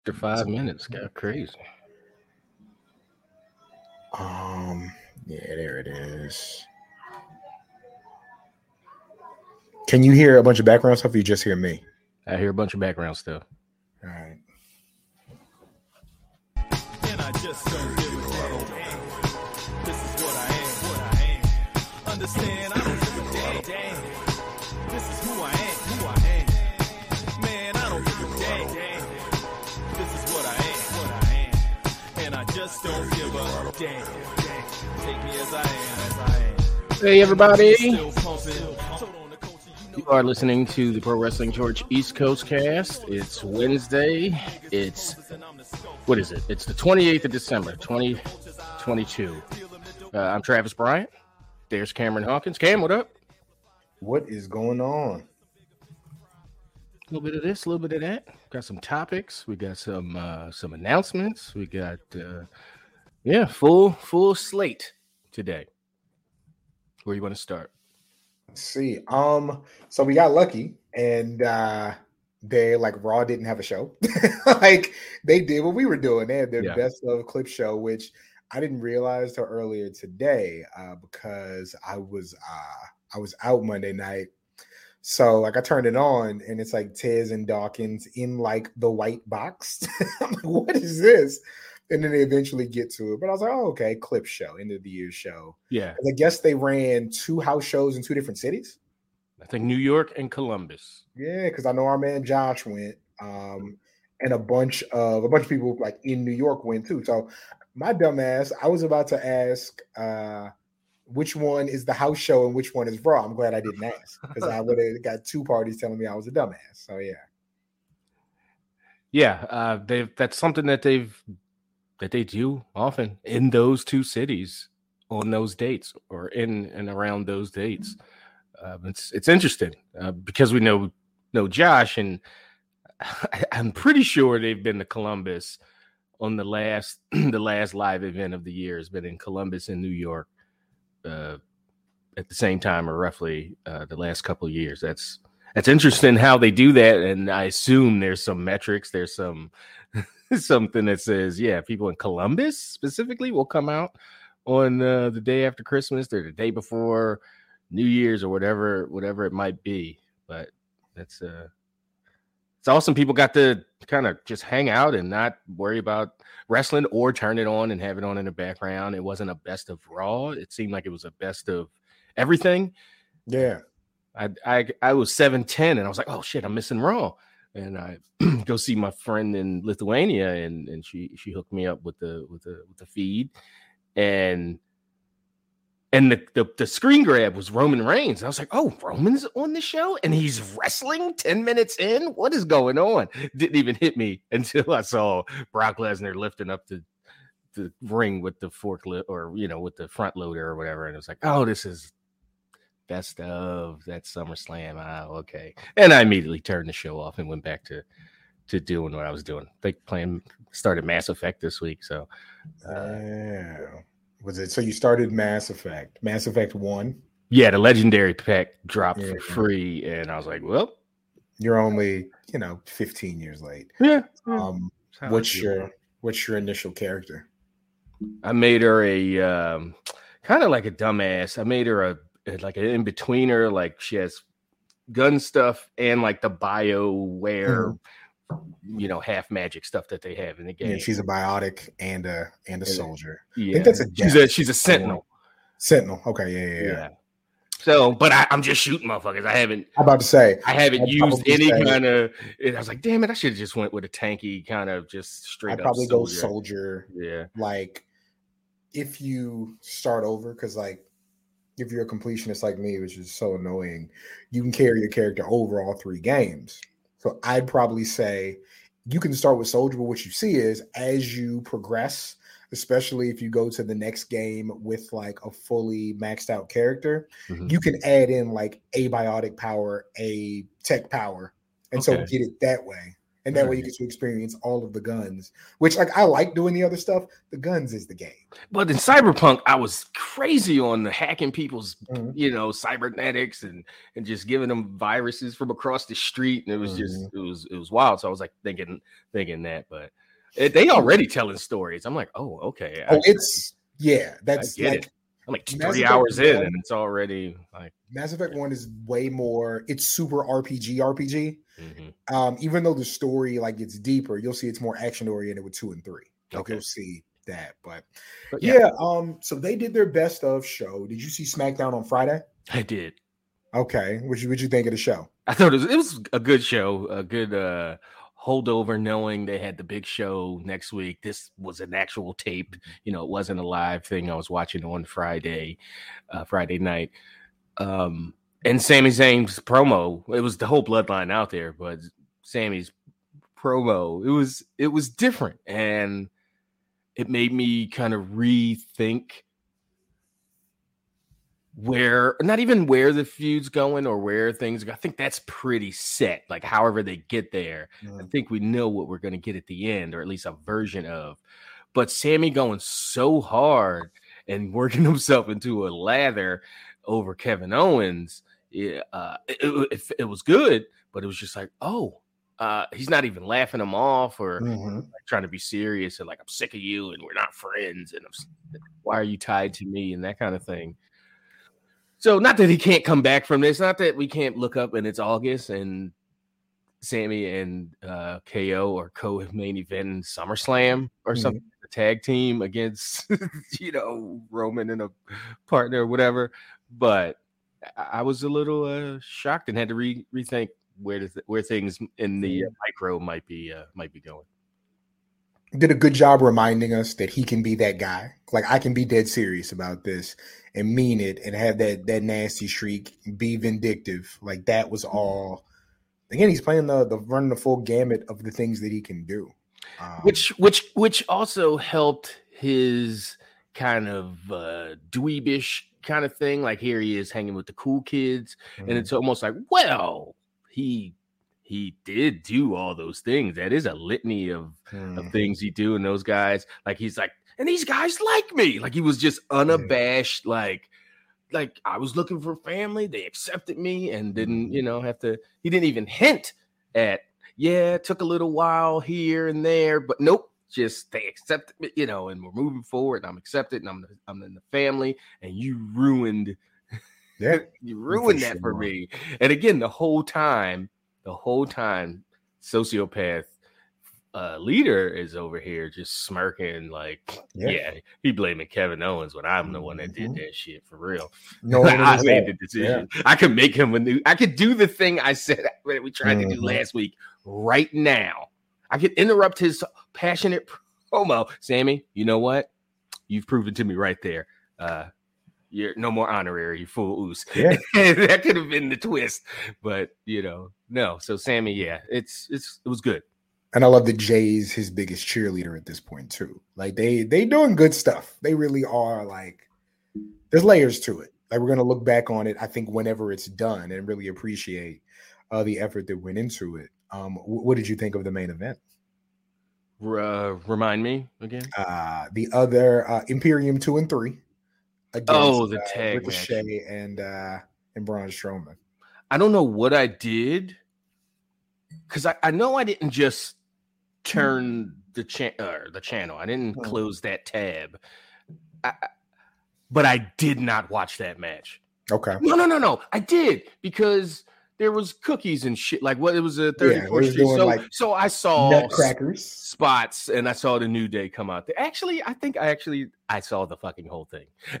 After five minutes, got crazy. Um, yeah, there it is. Can you hear a bunch of background stuff? Or you just hear me? I hear a bunch of background stuff. All right. And I just don't give a damn. This is what I am, what I am. Understand, I am. And I just don't give a damn. damn. Take me as I am, as I am. Hey, everybody. Still pumping. Told on the culture, you You are listening to the Pro Wrestling Torch East Coast cast. It's Wednesday. It's what is it? It's the 28th of December, 2022. Uh, I'm Travis Bryant. There's Cameron Hawkins. Cam, what up? What is going on? A little bit of this, a little bit of that. Got some topics. We got some uh, some announcements. We got uh, yeah, full full slate today. Where you want to start? Let's see. Um, so we got lucky and uh they like Raw didn't have a show. like they did what we were doing. They had their Yeah. best of clip show, which I didn't realize till earlier today, uh, because I was uh I was out Monday night. So like I turned it on and it's like Tez and Dawkins in like the white box. I'm like, what is this? And then they eventually get to it. But I was like, oh, okay, clip show, end of the year show. Yeah, I guess they ran two house shows in two different cities. I think New York and Columbus. Yeah, because I know our man Josh went, um, and a bunch of a bunch of people like in New York went too. So my dumb ass, I was about to ask uh which one is the house show and which one is Raw. I'm glad I didn't ask because I would have got two parties telling me I was a dumbass. So yeah. Yeah, uh, they've that's something that they've that they do often in those two cities on those dates or in and around those dates. Uh, it's it's interesting uh, because we know know Josh and I, I'm pretty sure they've been to Columbus on the last the last live event of the year has been in Columbus in New York uh, at the same time or roughly uh, the last couple of years. That's that's interesting how they do that, and I assume there's some metrics, there's some something that says, yeah, people in Columbus specifically will come out on uh, the day after Christmas or the day before New Year's or whatever, whatever it might be. But that's uh, it's awesome. People got to kind of just hang out and not worry about wrestling or turn it on and have it on in the background. It wasn't a best of Raw. It seemed like it was a best of everything. Yeah. I I I was seven ten, and I was like, oh shit, I'm missing Raw. And I go see my friend in Lithuania, and and she she hooked me up with the with the with the feed, and and the, the the screen grab was Roman Reigns. I was like, oh, Roman's on the show, and he's wrestling ten minutes in. What is going on? Didn't even hit me until I saw Brock Lesnar lifting up the the ring with the forklift or you know with the front loader or whatever, and it was like, oh, this is best of that SummerSlam. Ah, okay. And I immediately turned the show off and went back to to doing what I was doing. They playing started Mass Effect this week, so uh. Was it so you started Mass Effect? Mass Effect 1. yeah, the legendary pack dropped Yeah. for free, and I was like, well, You're only, you know, 15 years late. yeah. Um that's how I what's your it. what's your initial character? I made her a um, kind of like a dumbass. I made her a, a- like an in betweener. Like she has gun stuff and like the BioWare, you know, half magic stuff that they have in the game. Yeah, she's a biotic and a and a soldier. Yeah. think that's a she's a she's a sentinel. Sentinel. Okay, yeah, yeah, Yeah. yeah. So, but I, I'm just shooting motherfuckers. I haven't I'm about to say, I haven't I'd used any kind of. I was like, damn it, I should have just went with a tanky kind of just straight I'd up probably go soldier. soldier. Yeah, Like if you start over, because like if you're a completionist like me, which is so annoying, you can carry your character over all three games. So I'd probably say you can start with soldier, but what you see is as you progress, especially if you go to the next game with like a fully maxed out character, Mhm. you can add in like a biotic power, a tech power, and so get it that way. And that way you get to experience all of the guns, which like I like doing the other stuff. The guns is the game. But in Cyberpunk, I was crazy on the hacking people's, Mhm. you know, cybernetics and and just giving them viruses from across the street, and it was just Mm-hmm. it was it was wild. So I was like thinking thinking that, but it, they already telling stories. I'm like, oh, okay. I- Oh, it's yeah, that's get like it. I'm like Mass three Effect hours in, one- and it's already like, Mass Effect One is way more. It's super RPG RPG. mhm. Um, even though the story like gets deeper, you'll see it's more action oriented with two and three. Like Okay. you'll see that. But But yeah. um, so they did their best of show. Did you see SmackDown on Friday? I did. Okay, what you what you think of the show? I thought it was, it was a good show, a good uh holdover knowing they had the big show next week. This was an actual tape, you know, it wasn't a live thing I was watching on Friday, uh Friday night. Um and Sami Zayn's promo, it was the whole bloodline out there, but Sammy's promo, it was it was different and it made me kind of rethink where not even where the feud's going or where things go. I think that's pretty set. Like however they get there, I think we know what we're going to get at the end, or at least a version of. But Sammy going so hard and working himself into a lather over Kevin Owens, yeah, uh, it, it, it was good, but it was just like, oh, uh, he's not even laughing him off or Mhm. like, trying to be serious and like I'm sick of you and we're not friends and I'm, why are you tied to me and that kind of thing. So not that he can't come back from this, not that we can't look up and it's August and Sammy and uh, KO or co main event in SummerSlam or Mhm. something, a tag team against you know Roman and a partner or whatever. But I, was a little uh, shocked and had to re- rethink where the, where things in the uh, micro might be uh, might be going. Did a good job reminding us that he can be that guy. Like I can be dead serious about this and mean it and have that that nasty streak, be vindictive. Like that was all. Again, he's playing the the running the full gamut of the things that he can do. Um, which which which also helped his kind of uh dweebish kind of thing like here he is hanging with the cool kids and mhm. it's almost like well he he did do all those things. That is a litany of of Mhm. things he do and those guys. Like he's like and these guys like me. Like he was just unabashed. Like like i was looking for family. They accepted me and didn't you know have to he didn't even hint at yeah it took a little while here and there but nope just they accepted me you know and we're moving forward and i'm accepted and i'm i'm in the family and you ruined yeah, you ruined that for me. And again, the whole time, the whole time, sociopath uh leader is over here just smirking like Yeah. yeah, he blaming Kevin Owens when I'm the one that did Mhm. that shit for real. no, Like, I made the decision. I could make him a new I could do the thing I said that we tried to do Mhm. last week right now. I could interrupt his passionate promo. Sammy, you know what? You've proven to me right there. Uh you're no more honorary, you fool oos. Yeah. that could have been the twist, but you know, no. So Sammy, yeah, it's it's it was good. And I love that Jey's his biggest cheerleader at this point too. Like they they doing good stuff. They really are. Like there's layers to it. Like we're gonna look back on it. I think whenever it's done and really appreciate uh, the effort that went into it. Um, wh- what did you think of the main event? Uh, remind me again. Uh, the other uh, Imperium two and three. Against, Oh, the uh, tag match. Ricochet and uh, and Braun Strowman. I don't know what I did because I, I know I didn't just turn the cha- uh, the channel. I didn't Hmm. close that tab, I- but I did not watch that match. Okay. No, no, no, no. I did because there was cookies and shit. Like what? It was a Yeah, thirty they fourth was Street. So, like, so I saw Nutcrackers. spots and I saw the new day come out there. Actually, I think I actually I saw the fucking whole thing.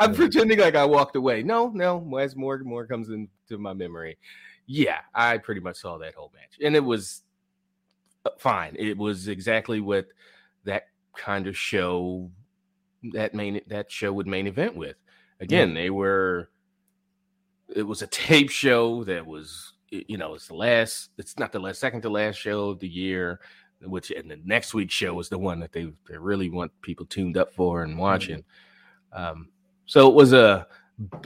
I'm Yeah. pretending like I walked away. No, no, as more more comes into my memory. Yeah, I pretty much saw that whole match. And it was uh, fine. It was exactly what that kind of show that main that show would main event with. Again, they were it was a tape show that was you know it's the last it's not the last second to last show of the year which and the next week's show is the one that they, they really want people tuned up for and watching um so it was a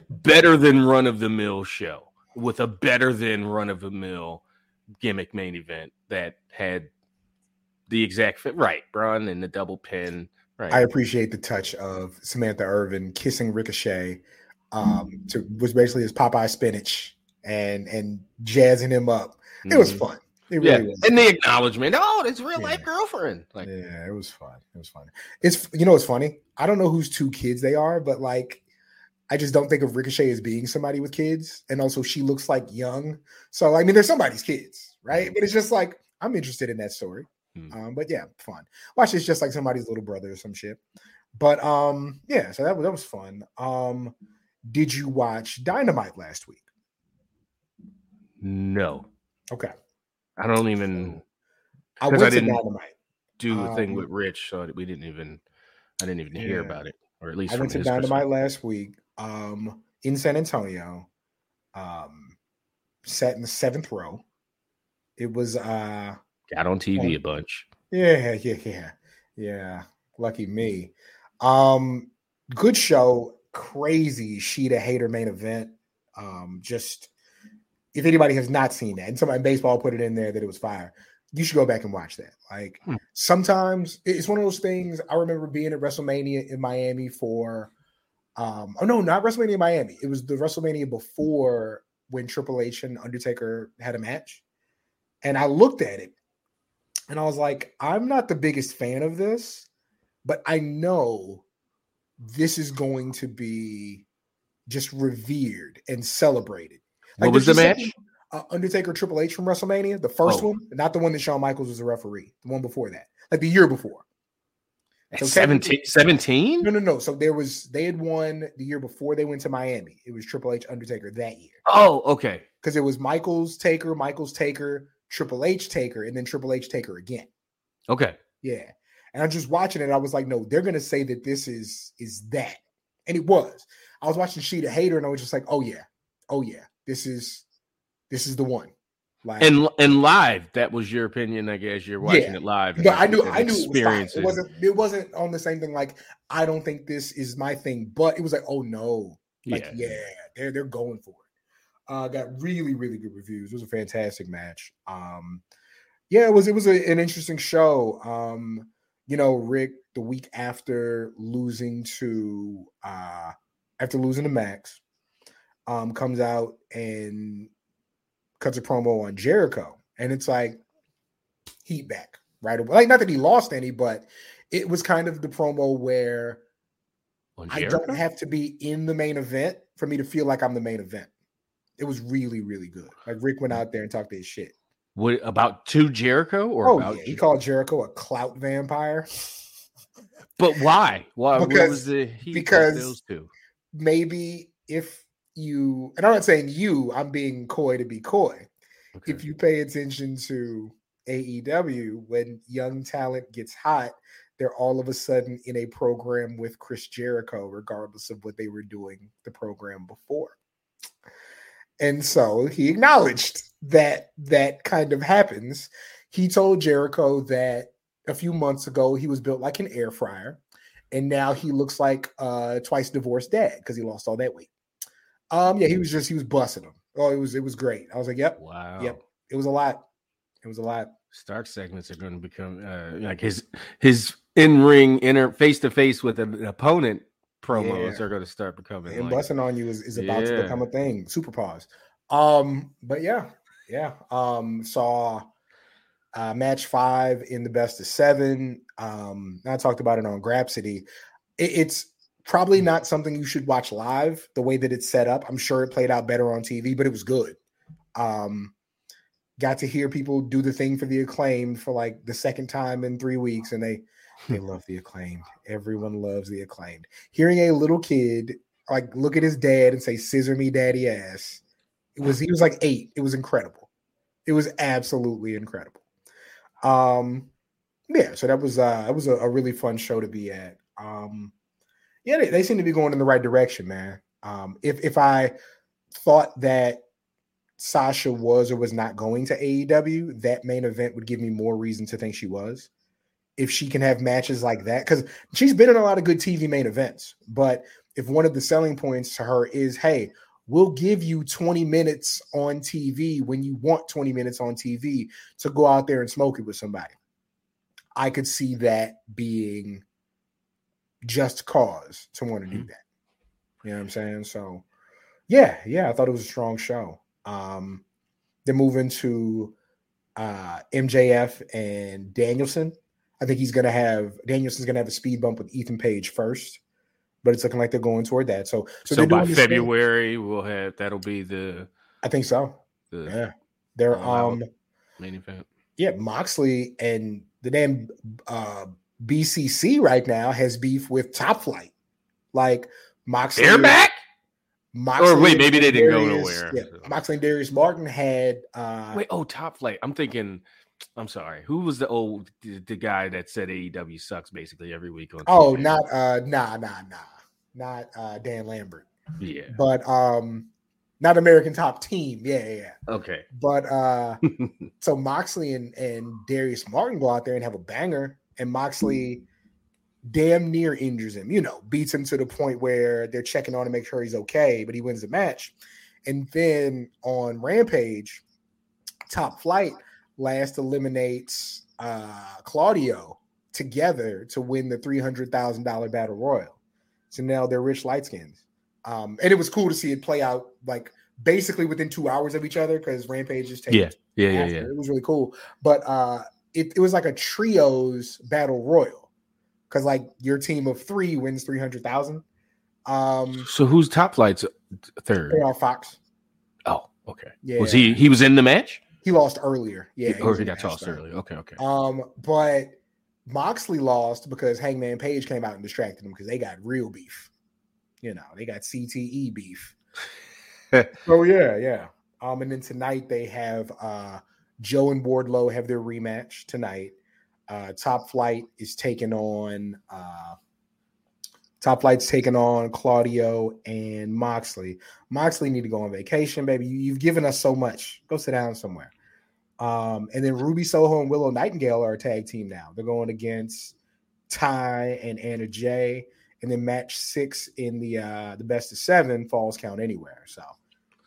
better than run of the mill show with a better than run of the mill gimmick main event that had the exact fit right, Braun and the double pin. Right. I appreciate the touch of Samantha Irvin kissing Ricochet. Um, to was basically his Popeye spinach and and jazzing him up. It was Mhm. fun. It Yeah, was. and the acknowledgement. Oh, that's real life girlfriend. Like, yeah, it was fun. It was fun. It's you know it's funny? I don't know whose two kids they are, but like I just don't think of Ricochet as being somebody with kids. And also she looks like young. So I mean they're somebody's kids, right? But it's just like I'm interested in that story. Hmm. Um, but yeah, fun. Watch this just like somebody's little brother or some shit. But um, yeah, so that was that was fun. Um, did you watch Dynamite last week? no, Okay. I don't even I I to didn't- Dynamite. do a thing Um, with Rich, so we didn't even. I didn't even hear about it, or at least I went to Dynamite last week um, in San Antonio. Um, sat in the seventh row. It was uh. Got on TV a bunch. yeah, yeah, yeah, yeah. Lucky me. Um, good show, crazy Shida Hayter main event. Um, just if anybody has not seen that, and somebody in baseball put it in there that it was fire, you should go back and watch that. Like Hmm. sometimes it's one of those things. I remember being at WrestleMania in Miami for um oh no, not WrestleMania in Miami. It was the WrestleMania before when Triple H and Undertaker had a match. And I looked at it and I was like, I'm not the biggest fan of this, but I know this is going to be just revered and celebrated. What was the match? Uh, Undertaker Triple H from WrestleMania, the first Oh. one, not the one that Shawn Michaels was a referee, the one before that, like the year before. So 17? 17? No, no, no. So there was they had won the year before they went to Miami. It was Triple H Undertaker that year Oh, okay. because it was Michaels Taker, Michaels Taker, Triple H Taker, and then Triple H Taker again. Okay. Yeah. And I'm just watching it. I was like, no, they're gonna say that this is is that. And it was. I was watching Shida Hayter and I was just like, oh yeah, oh yeah, this is this is the one. Like And and live, that was your opinion, I guess. You're watching Yeah. it live. and but I knew and I knew it was It wasn't it wasn't on the same thing like I don't think this is my thing, but it was like, oh no, like Yeah. yeah, they're they're going for it. Uh got really, really good reviews. It was a fantastic match. Um yeah, it was it was a, an interesting show. Um, you know, Rick the week after losing to uh after losing to Max, um, comes out and cuts a promo on Jericho. And it's like heat back right away. Like not that he lost any, but it was kind of the promo where I don't have to be in the main event for me to feel like I'm the main event. It was really, really good. Like Rick went out there and talked his shit. What, about to Jericho or Oh about yeah, he called Jericho a clout vampire. But why? Why Because- was the because- those two? Maybe if you and I'm not saying you, I'm being coy to be coy. Okay. If you pay attention to AEW, when young talent gets hot, they're all of a sudden in a program with Chris Jericho, regardless of what they were doing the program before. And so he acknowledged that that kind of happens. He told Jericho that a few months ago he was built like an air fryer, and now he looks like a twice divorced dad because he lost all that weight. Um, yeah, he was just he was busting him. Oh, it was it was great. I was like, yep, wow. yep. It was a lot. It was a lot. Stark segments are going to become uh, like his his in ring inner face to face with an opponent promos Yeah. are going to start becoming and like, busting on you is, is about to become a thing. Super pause. Um, but yeah, yeah. Um, saw uh match five in the best of seven. Um, I talked about it on Grapsity. It, it's probably Mm. not something you should watch live the way that it's set up. I'm sure it played out better on TV, but it was good. Um, got to hear people do the thing for the acclaim for like the second time in three weeks, and they they love the acclaimed. Everyone loves the acclaimed. Hearing a little kid like look at his dad and say "scissor me, daddy ass," it was he was like eight. It was incredible. It was absolutely incredible. Um, yeah. So that was uh, it was a, a really fun show to be at. Um, yeah, they, they seem to be going in the right direction, man. Um, if if I thought that Sasha was or was not going to AEW, that main event would give me more reason to think she was. If she can have matches like that, because she's been in a lot of good TV main events, but if one of the selling points to her is, hey, we'll give you 20 minutes on TV when you want 20 minutes on TV to go out there and smoke it with somebody. I could see that being just cause to want to do Mhm. that. You know what I'm saying? So yeah, yeah, I thought it was a strong show. Um they're moving to uh MJF and Danielson. I think he's gonna have Danielson's gonna have a speed bump with Ethan Page first, but it's looking like they're going toward that. So So, they're by this thing- February, we'll have that'll be the I think so. the Yeah. They're out. um main event. yeah, Moxley and the damn uh BCC right now has beef with Top Flight. Like Moxley They're back. Moxley Or wait, maybe they didn't go nowhere. Yeah, Moxley and Darius Martin had uh Wait, oh, Top Flight. I'm thinking. I'm sorry. Who was the old the, the guy that said AEW sucks basically every week on? oh TV? not uh nah nah nah not uh Dan Lambert. yeah. But um not American Top Team. Yeah, yeah, yeah. Okay. But uh so Moxley and, and Darius Martin go out there and have a banger, and Moxley damn near injures him, you know, beats him to the point where they're checking on to make sure he's okay, but he wins the match. And then on Rampage, Top Flight last eliminates uh Claudio together to win the $300,000 battle royal. So now they're rich light skins. Um, and it was cool to see it play out like basically within two hours of each other because Rampage is taking Yeah. Yeah. Yeah. Yeah. It was really cool. But uh it, it was like a trios battle royal. Cause like your team of three wins three hundred thousand. Um So who's Top Flight's third? they are Fox. Oh, okay. Yeah. Was he? He was in the match. He lost earlier. Yeah. was he got tossed early. Okay. Okay. Um, but Moxley lost because Hangman Page came out and distracted him because they got real beef. You know, they got CTE beef. oh yeah, yeah. Um, and then tonight they have uh Joe and Wardlow have their rematch tonight. Uh Top Flight is taking on uh Top Flight's taking on Claudio and Moxley. Moxley need to go on vacation, baby. You, you've given us so much. Go sit down somewhere. Um, and then Ruby Soho and Willow Nightingale are a tag team now. They're going against Tay and Anna Jay. And then match six in the uh the best of seven falls count anywhere. So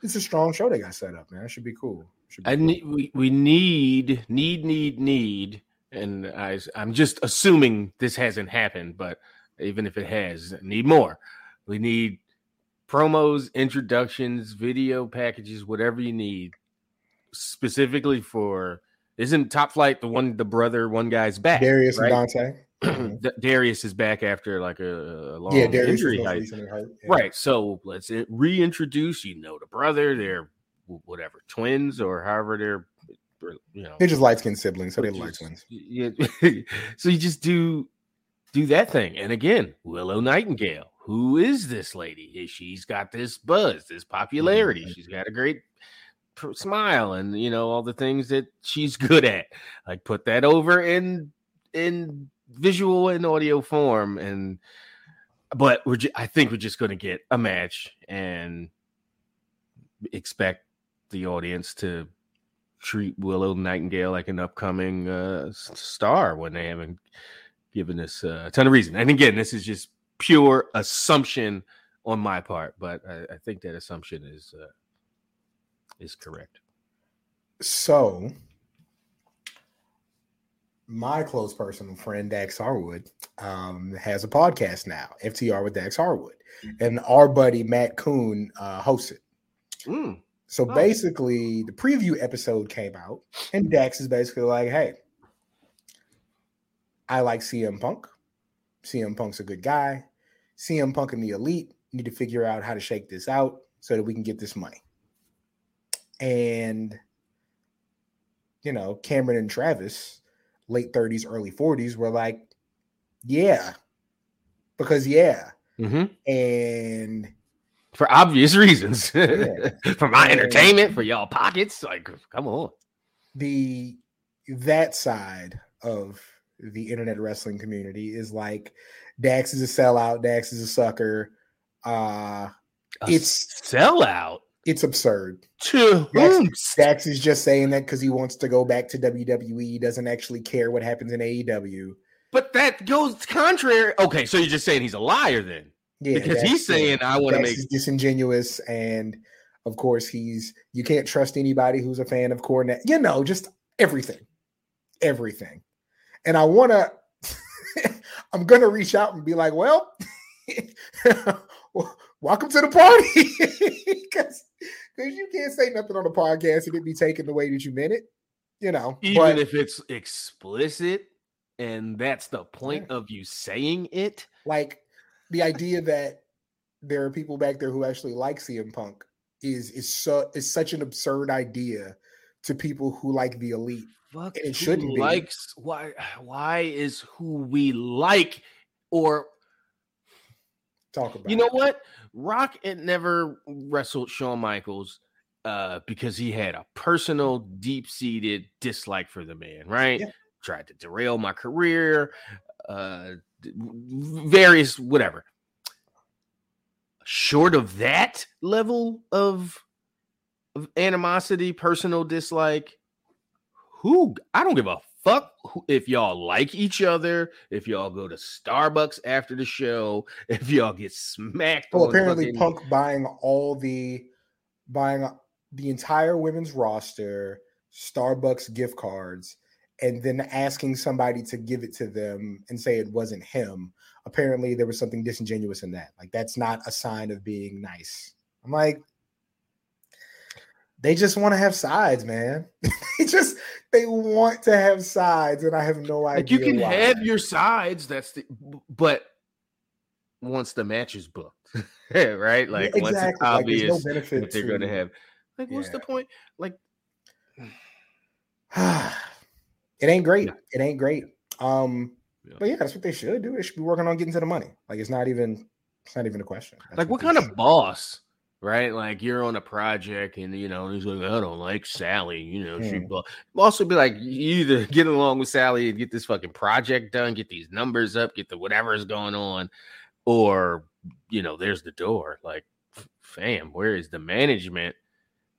it's a strong show they got set up, man. It should be cool. Should be I cool. need we, we need need need need, and I I'm just assuming this hasn't happened, but even if it has, need more. We need promos, introductions, video packages, whatever you need, specifically for. Isn't Top Flight the one the brother one guy's back? Darius right? and Dante. Mhm. D- Darius is back after like a, a long yeah, Darius injury. most hype. recently hurt. Yeah. Right. So let's reintroduce. You know the brother. They're whatever twins or however they're. You know, They're just light skinned siblings, so they're light twins. Yeah. so you just do do that thing. And again, Willow Nightingale. Who is this lady? Is She's got this buzz, this popularity. Mhm. She's got a great smile, and you know all the things that she's good at. Like put that over in in visual and audio form, and but we're ju- I think we're just going to get a match and expect the audience to treat Willow Nightingale like an upcoming uh, star when they haven't given us uh, a ton of reason. And again, this is just pure assumption on my part, but I, I think that assumption is uh, is correct. So, my close personal friend Dax Harwood um, has a podcast now, FTR with Dax Harwood, and our buddy Matt Koon uh, hosts it. Mm, So Oh. basically, the preview episode came out, and Dax is basically like, "Hey, I like CM Punk. CM Punk's a good guy. CM Punk and the Elite need to figure out how to shake this out so that we can get this money." And you know, Cameron and Travis, late thirties, early forties, were like, "Yeah," because yeah, hmm and For obvious reasons, Yeah. for my And- entertainment, for y'all pockets. Like, come on. the that side of the internet wrestling community is like Dax is a sellout, Dax is a sucker. Uh A It's- sellout it's absurd. to Dax-? Dax is just saying that because he wants to go back to WWE. He doesn't actually care what happens in AEW. But that goes contrary. Okay, so you're just saying he's a liar then? Yeah, because that's- he's saying I want to make is disingenuous, and of course he's you can't trust anybody who's a fan of Cornette. You know, just everything, everything. And I want to, I'm gonna reach out and be like, well, welcome to the party, because you can't say nothing on the podcast and it be taken the way that you meant it. You know, even but if it's explicit and that's the point of you saying it. like the idea that there are people back there who actually like CM Punk is is so is such an absurd idea to people who like the elite. Fuck It shouldn't be. likes why why is who we like or Talk about you know it. what? Rock it never wrestled Shawn Michaels uh because he had a personal deep-seated dislike for the man, right? Yeah. Tried to derail my career, uh various whatever. Short of that level of animosity, personal dislike, who I don't give a fuck if y'all like each other, if y'all go to Starbucks after the show, if y'all get smacked. Well, apparently fucking- Punk buying all the buying the entire women's roster, Starbucks gift cards, and then asking somebody to give it to them and say it wasn't him. Apparently, there was something disingenuous in that. Like that's not a sign of being nice. I'm like, they just want to have sides, man. they just they want to have sides, and I have no idea. like you can why. have your sides. That's the but once the match is booked, right? Like Yeah, once it's exactly. Like, no benefit what they're going to to- have. Like, what's the point? Like, it ain't great. Yeah. It ain't great. Um, Yeah. but yeah, that's what they should do. They should be working on getting to the money. Like it's not even it's not even a question. That's like what they kind of boss right like you're on a project and you know he's like i don't like sally you know she Hmm. also be like you either get along with sally and get this fucking project done get these numbers up get the whatever is going on or you know there's the door like fam where is the management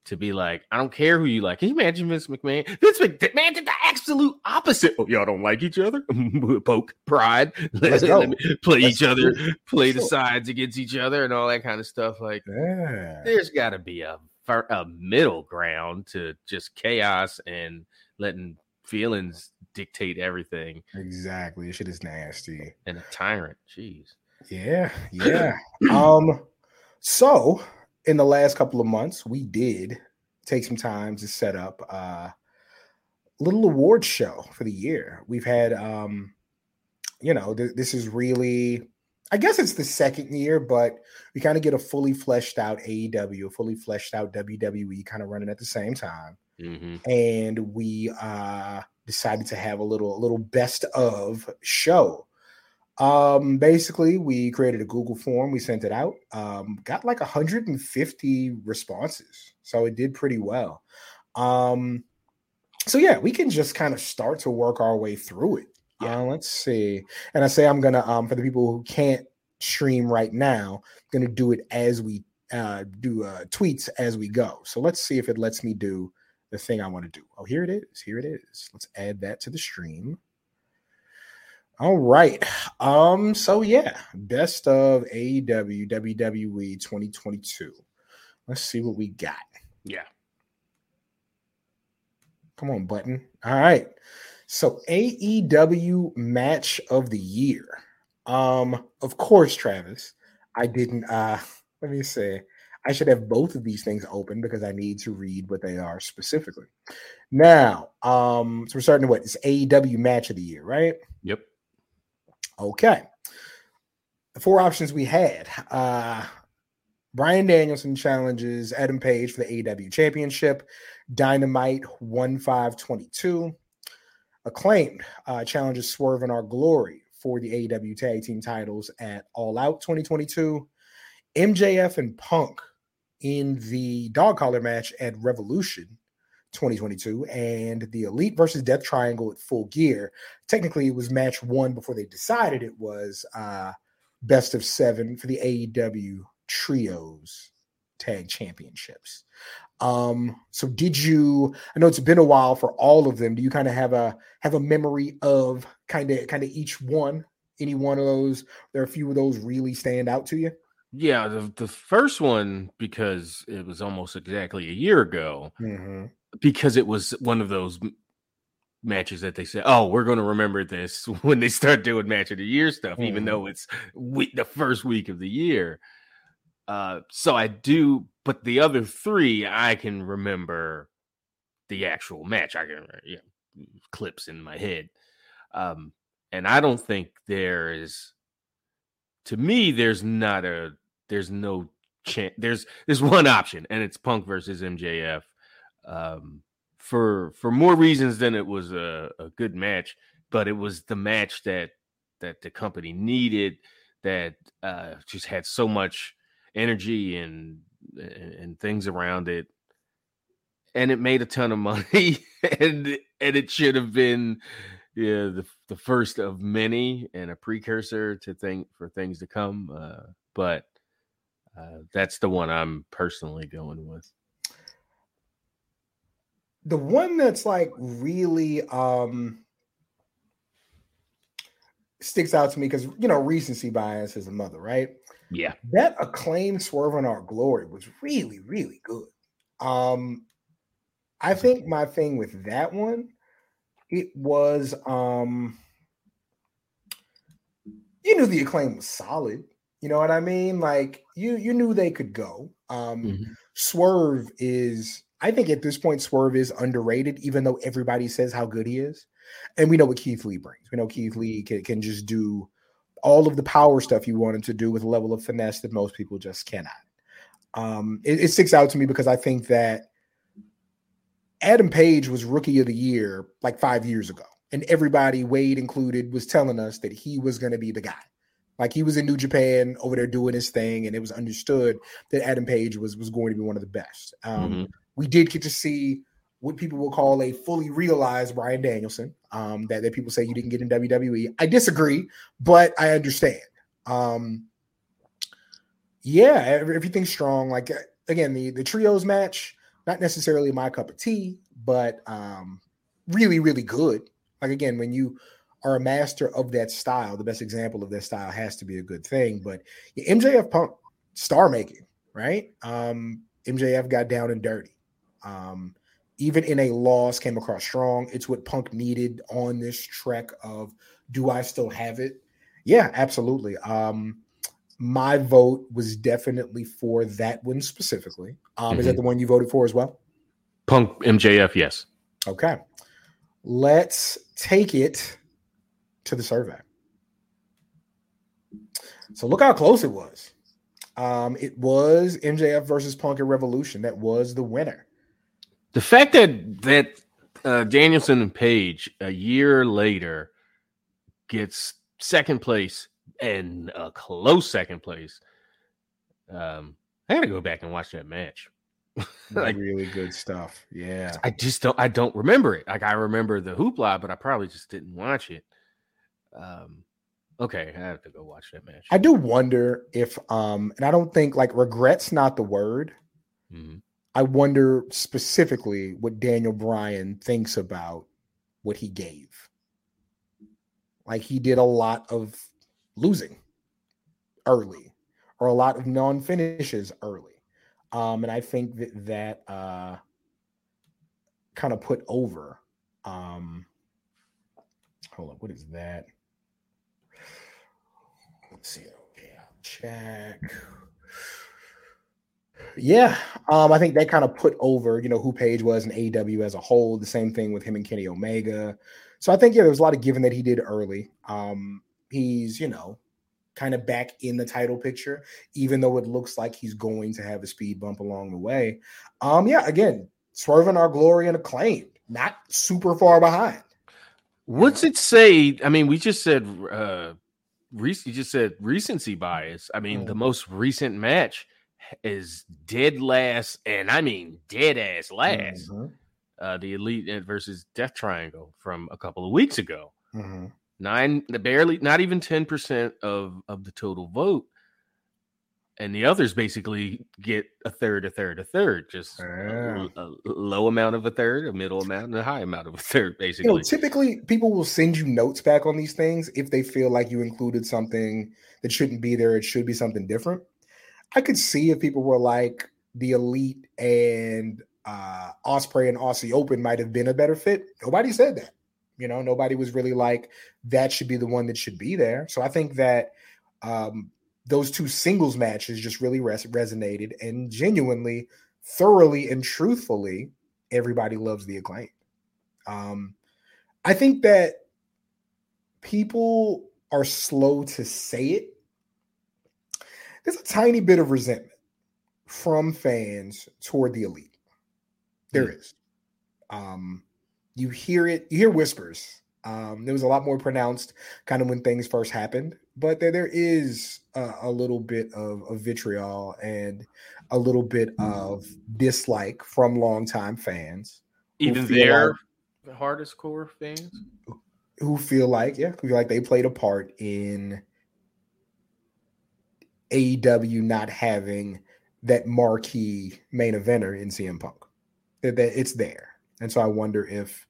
to be like, I don't care who you like. Can you imagine Vince McMahon? Vince McMahon did the absolute opposite. Oh, y'all don't like each other? Poke pride. Let's Let go. play Let's each other, play the sides against each other, and all that kind of stuff. Like, Yeah. there's got to be a a middle ground to just chaos and letting feelings dictate everything Exactly. This shit is nasty. and a tyrant. Jeez. Yeah, yeah. um, so in the last couple of months, we did take some time to set up a little award show for the year. We've had, um, you know, th- this is really, I guess it's the second year, but we kind of get a fully fleshed out AEW, a fully fleshed out WWE kind of running at the same time hmm and we uh decided to have a little a little best of show um basically we created a google form we sent it out um got like 150 responses so it did pretty well um so yeah we can just kind of start to work our way through it Yeah. uh, let's see and i say i'm gonna um for the people who can't stream right now I'm gonna do it as we uh do uh tweets as we go so let's see if it lets me do the thing I want to do. Oh, here it is. Here it is. Let's add that to the stream. All right. Um, so yeah, best of AEW WWE 2022. Let's see what we got. Yeah. Come on, button. All right. So AEW match of the year. Um, of course, Travis, I didn't uh let me say I should have both of these things open because I need to read what they are specifically. Now, um, so we're starting to what it's AEW match of the year, right? Yep. Okay. The four options we had. Uh Bryan Danielson challenges Adam Page for the AEW championship. Dynamite 1522. Acclaimed uh, challenges Swerve in Our Glory for the AEW tag team titles at All Out 2022. MJF and Punk in the dog collar match at Revolution 2022 and the Elite versus Death Triangle at Full Gear. Technically, it was match one before they decided it was uh, best of seven for the AEW Trios Tag Championships. Um, so did you? I know it's been a while for all of them. Do you kind of have a have a memory of kind of kind of each one Any one of those? There are a few of those really stand out to you. Yeah, the the first one because it was almost exactly a year ago. Mm-hmm. Because it was one of those matches that they said, "Oh, we're going to remember this when they start doing match of the year stuff," even Mhm. though it's week the first week of the year. Uh, so I do, but the other three I can remember the actual match. I can yeah, clips in my head, um, and I don't think there is. To me, there's not a there's no chance. There's there's one option, and it's Punk versus MJF. Um, for for more reasons than it was a, a good match, but it was the match that that the company needed that uh, just had so much energy and and, things around it, and it made a ton of money, and and it should have been yeah the the first of many and a precursor to think for things to come. Uh, but uh, that's the one I'm personally going with. The one that's like really um sticks out to me because you know recency bias is a mother, right? Yeah, That acclaimed Swerve in Our Glory was really, really good. Um, I think my thing with that one, it was um you knew the acclaim was solid. You know what I mean? Like you you knew they could go. Um Mhm. Swerve is I think at this point Swerve is underrated, even though everybody says how good he is. And we know what Keith Lee brings. We know Keith Lee can, can just do all of the power stuff you wanted to do with a level of finesse that most people just cannot. Um, it, it sticks out to me because I think that Adam Page was rookie of the year like five years ago, and everybody, Wade included, was telling us that he was going to be the guy. Like he was in New Japan over there doing his thing, and it was understood that Adam Page was was going to be one of the best. Um, Mhm. We did get to see what people will call a fully realized Bryan Danielson. Um, that, that people say you didn't get in WWE. I disagree, but I understand. Um, yeah, ev- everything's strong. Like uh, again, the the trios match, not necessarily my cup of tea, but um, really, really good. Like again, when you are a master of that style, the best example of that style has to be a good thing. But MJF Punk star making, right? Um, MJF got down and dirty. Um, even in a loss, came across strong. It's what Punk needed on this trek of do I still have it? Yeah, absolutely. Um, my vote was definitely for that one specifically. Um, Is that the one you voted for as well? Punk MJF, yes. Okay. Let's take it to the survey. So look how close it was. Um, it was MJF versus Punk at Revolution. That was the winner. The fact that that uh, Danielson and Page a year later gets second place and a close second place. Um, I gotta go back and watch that match. like really good stuff. Yeah. I just don't I don't remember it. Like I remember the hoopla, but I probably just didn't watch it. Um okay, I have to go watch that match. I do wonder if um and I don't think like regrets not the word. Mhm. I wonder specifically what Daniel Bryan thinks about what he gave. Like he did a lot of losing early or a lot of non-finishes early. Um and I think that that uh kind of put over um hold on, what is that? Let's see. Okay, I'll check. Yeah, um, I think that kind of put over, you know, who Page was in AEW as a whole. The same thing with him and Kenny Omega. So I think yeah, there was a lot of giving that he did early. Um, he's, you know, kind of back in the title picture, even though it looks like he's going to have a speed bump along the way. Um, yeah, again, Swerve in Our Glory and acclaim, not super far behind. What's it say? I mean, we just said uh rec- you just said recency bias. I mean, the Mhm. most recent match is dead last, and I mean dead ass last. Mhm, Uh the elite versus Death Triangle from a couple of weeks ago. mhm. Nine barely not even 10% of of the total vote. and the others basically get a third, a third, a third, just Yeah. a, a low amount of a third, a middle amount, and a high amount of a third, You basically. know, typically people will send you notes back on these things if they feel like you included something that shouldn't be there. It should be something different. I could see if people were like the elite and uh Ospreay and Aussie Open might have been a better fit. Nobody said that. You know, nobody was really like that should be the one that should be there. So I think that um those two singles matches just really res- resonated and genuinely, thoroughly, and truthfully, everybody loves the acclaim. Um, I think that people are slow to say it. There's a tiny bit of resentment from fans toward the elite. There is. Um, you hear it, you hear whispers. Um, there was a lot more pronounced kind of when things first happened, but there, there is a, a little bit of, of vitriol and a little bit of dislike from longtime fans Even feel their hardest core fans. who feel like, yeah, who feel like they played a part in AEW not having that marquee main eventer in CM Punk. That, that it's there. And so I wonder if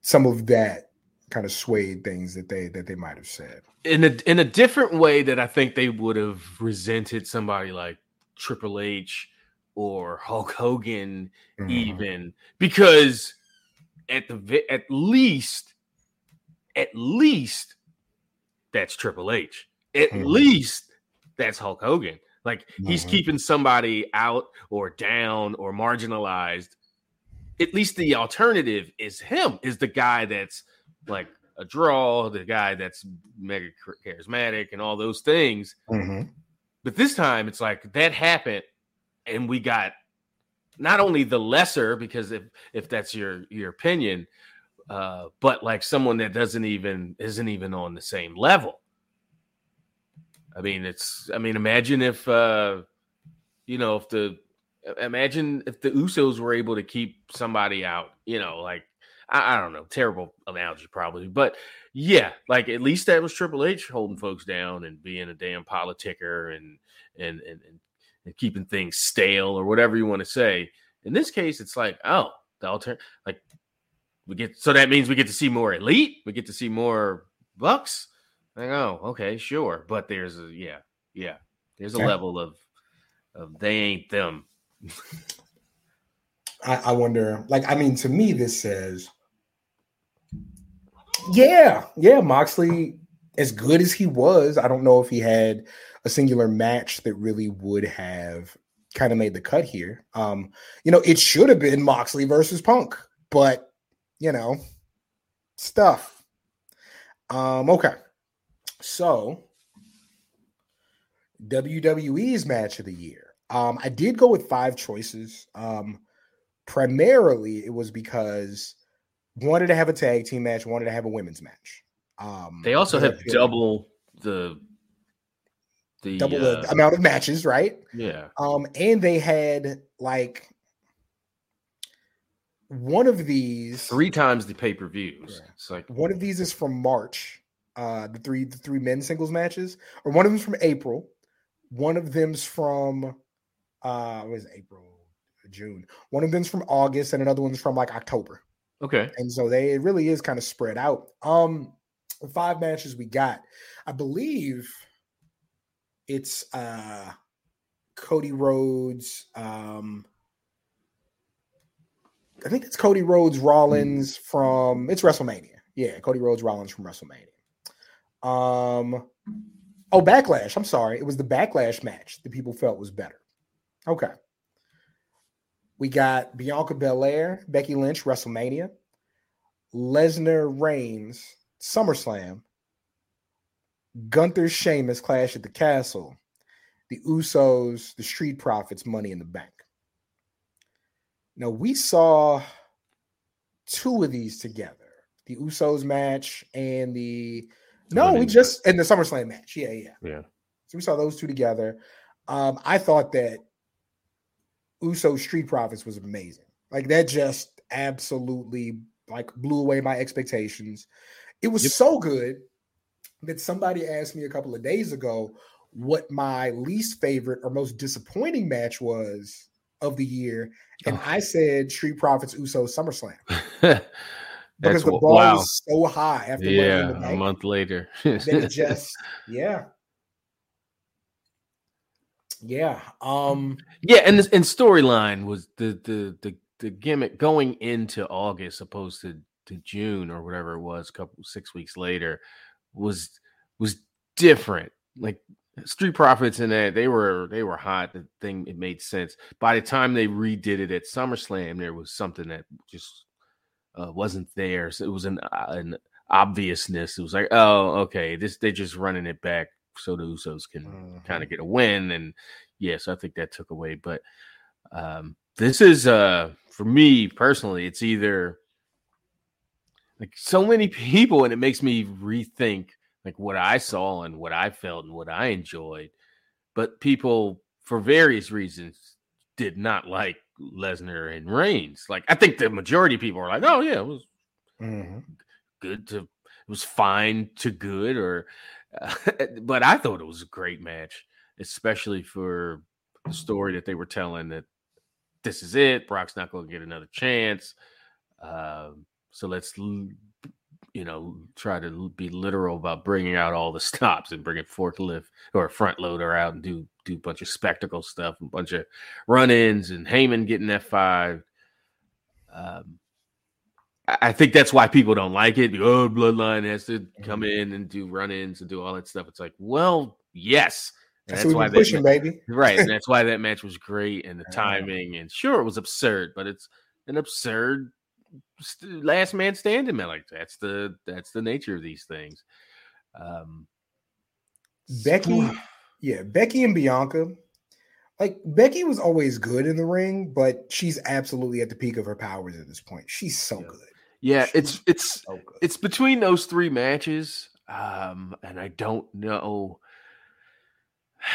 some of that kind of swayed things that they that they might have said. in a in a different way that I think they would have resented somebody like Triple H or Hulk Hogan Mm-hmm. even because at the at least at least that's Triple H. At Mhm. least that's Hulk Hogan. Like he's Mhm. keeping somebody out or down or marginalized. At least the alternative is him, is the guy that's like a draw, the guy that's mega charismatic and all those things. Mhm. But this time it's like that happened and we got not only the lesser because if if that's your your opinion uh but like someone that doesn't even isn't even on the same level. I mean it's I mean imagine if uh you know if the imagine if the Usos were able to keep somebody out, you know, like I, I don't know, terrible analogy probably, but yeah, like at least that was Triple H holding folks down and being a damn politicker and and and, and, keeping things stale or whatever you want to say. In this case, it's like, oh, the alter like we get so that means we get to see more elite, we get to see more bucks. Like, oh, okay, sure. But there's a yeah, yeah, there's a Yeah. level of of they ain't them. I, I wonder, like, I mean, to me, this says, yeah, yeah, Moxley, as good as he was, I don't know if he had a singular match that really would have kind of made the cut here. Um, you know, it should have been Moxley versus Punk, but you know, stuff. Um, okay. So WWE's match of the year. Um, I did go with five choices. Um, primarily it was because wanted to have a tag team match, wanted to have a women's match. Um, They also have double the the double uh, the amount of matches, right? yeah. Um, and they had like one of these Three times the pay per views. Yeah. It's like One of these is from March. Uh, the three the three men singles matches, or one of them's from April. One of them's from uh, what is it, April, June. One of them's from August, and another one's from like October. okay. And so they it really is kind of spread out. Um, the five matches we got, I believe it's uh Cody Rhodes. Um, I think it's Cody Rhodes Rollins from it's WrestleMania. Yeah, Cody Rhodes Rollins from WrestleMania. Um, oh, Backlash. I'm sorry, it was the Backlash match that people felt was better. Okay. We got Bianca Belair, Becky Lynch, WrestleMania, Lesnar Reigns, SummerSlam, Gunther Sheamus, Clash at the Castle, the Usos, the Street Profits, Money in the Bank. Now we saw two of these together: the Usos match and the no, we just in the SummerSlam match. Yeah, yeah. Yeah. So we saw those two together. Um, I thought that Uso Street Profits was amazing. Like that just absolutely like blew away my expectations. It was Yep. so good that somebody asked me a couple of days ago, what my least favorite or most disappointing match was of the year, and Oh. I said Street Profits Usos SummerSlam That's because the ball wow. was so high after Yeah, the a month later. it just yeah yeah um Yeah, and this and storyline was the the the the gimmick going into August, opposed to to June or whatever it was, a couple six weeks later, was was different. Like Street Profits and that they were they were hot. The thing it made sense. By the time they redid it at SummerSlam, there was something that just uh, wasn't there. So it was an uh, an obviousness. It was like, oh, okay, this they're just running it back so the Usos can kind of get a win. And yes, I think that took away. But um, this is uh for me personally, it's either like so many people, and it makes me rethink like what I saw and what I felt and what I enjoyed. But people, for various reasons, did not like Lesnar and Reigns. Like I think the majority of people are like, oh yeah, it was mhm. good to it was fine to good or uh, but I thought it was a great match, especially for the story that they were telling that this is it. Brock's not going to get another chance. Um, so let's, you know, try to be literal about bringing out all the stops and bringing forklift or a front loader out and do do a bunch of spectacle stuff, a bunch of run-ins, and Heyman getting F five. Um, I think that's why people don't like it. Oh, Bloodline has to come Mhm. in and do run-ins and do all that stuff. It's like, well, yes, and That's, what we're that pushing, baby. right, and that's why that match was great and the timing. And sure, it was absurd, but it's an absurd last man standing man. Like that's the that's the nature of these things. Um, Becky, yeah, Becky and Bianca. Like Becky was always good in the ring, but she's absolutely at the peak of her powers at this point. She's so Yeah. good. yeah, She's it's it's So it's between those three matches um and i don't know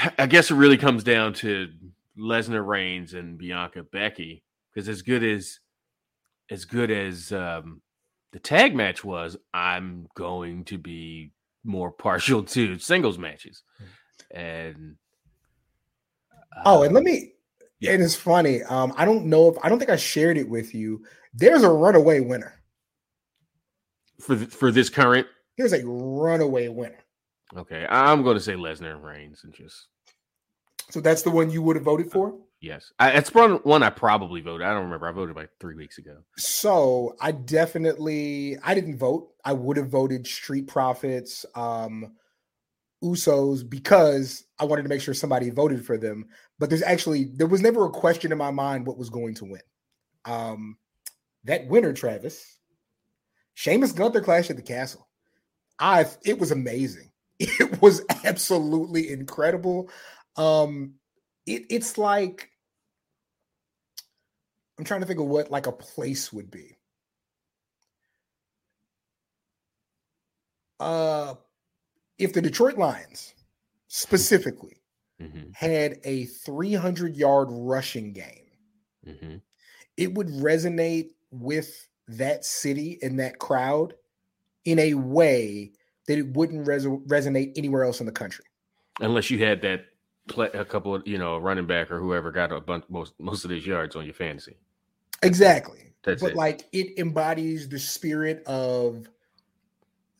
i guess it really comes down to lesnar reigns and bianca becky because as good as as good as um the tag match was i'm going to be more partial to singles matches and Oh, and let um, me. yeah. It is funny. Um, I don't know if I don't think I shared it with you. There's a runaway winner. for th- for this current There's a runaway winner. okay i'm going to say lesnar and reigns and just So that's the one you would have voted for. Yes I, it's one i probably voted i don't remember i voted like three weeks ago So I definitely I didn't vote. I would have voted Street Profits, um, Usos because I wanted to make sure somebody voted for them. But there's actually there was never a question in my mind what was going to win. Um, that winner, Travis, Sheamus Gunther clash at the castle. I it was amazing. It was absolutely incredible. Um, it, it's like I'm trying to think of what like a place would be. Uh if the Detroit Lions specifically hmm had a 300 yard rushing game, hmm it would resonate with that city and that crowd in a way that it wouldn't res- resonate anywhere else in the country. unless you had that play a couple of you know running back or whoever got a bunch most most of these yards on your fantasy. Exactly. That's but it. like it embodies the spirit of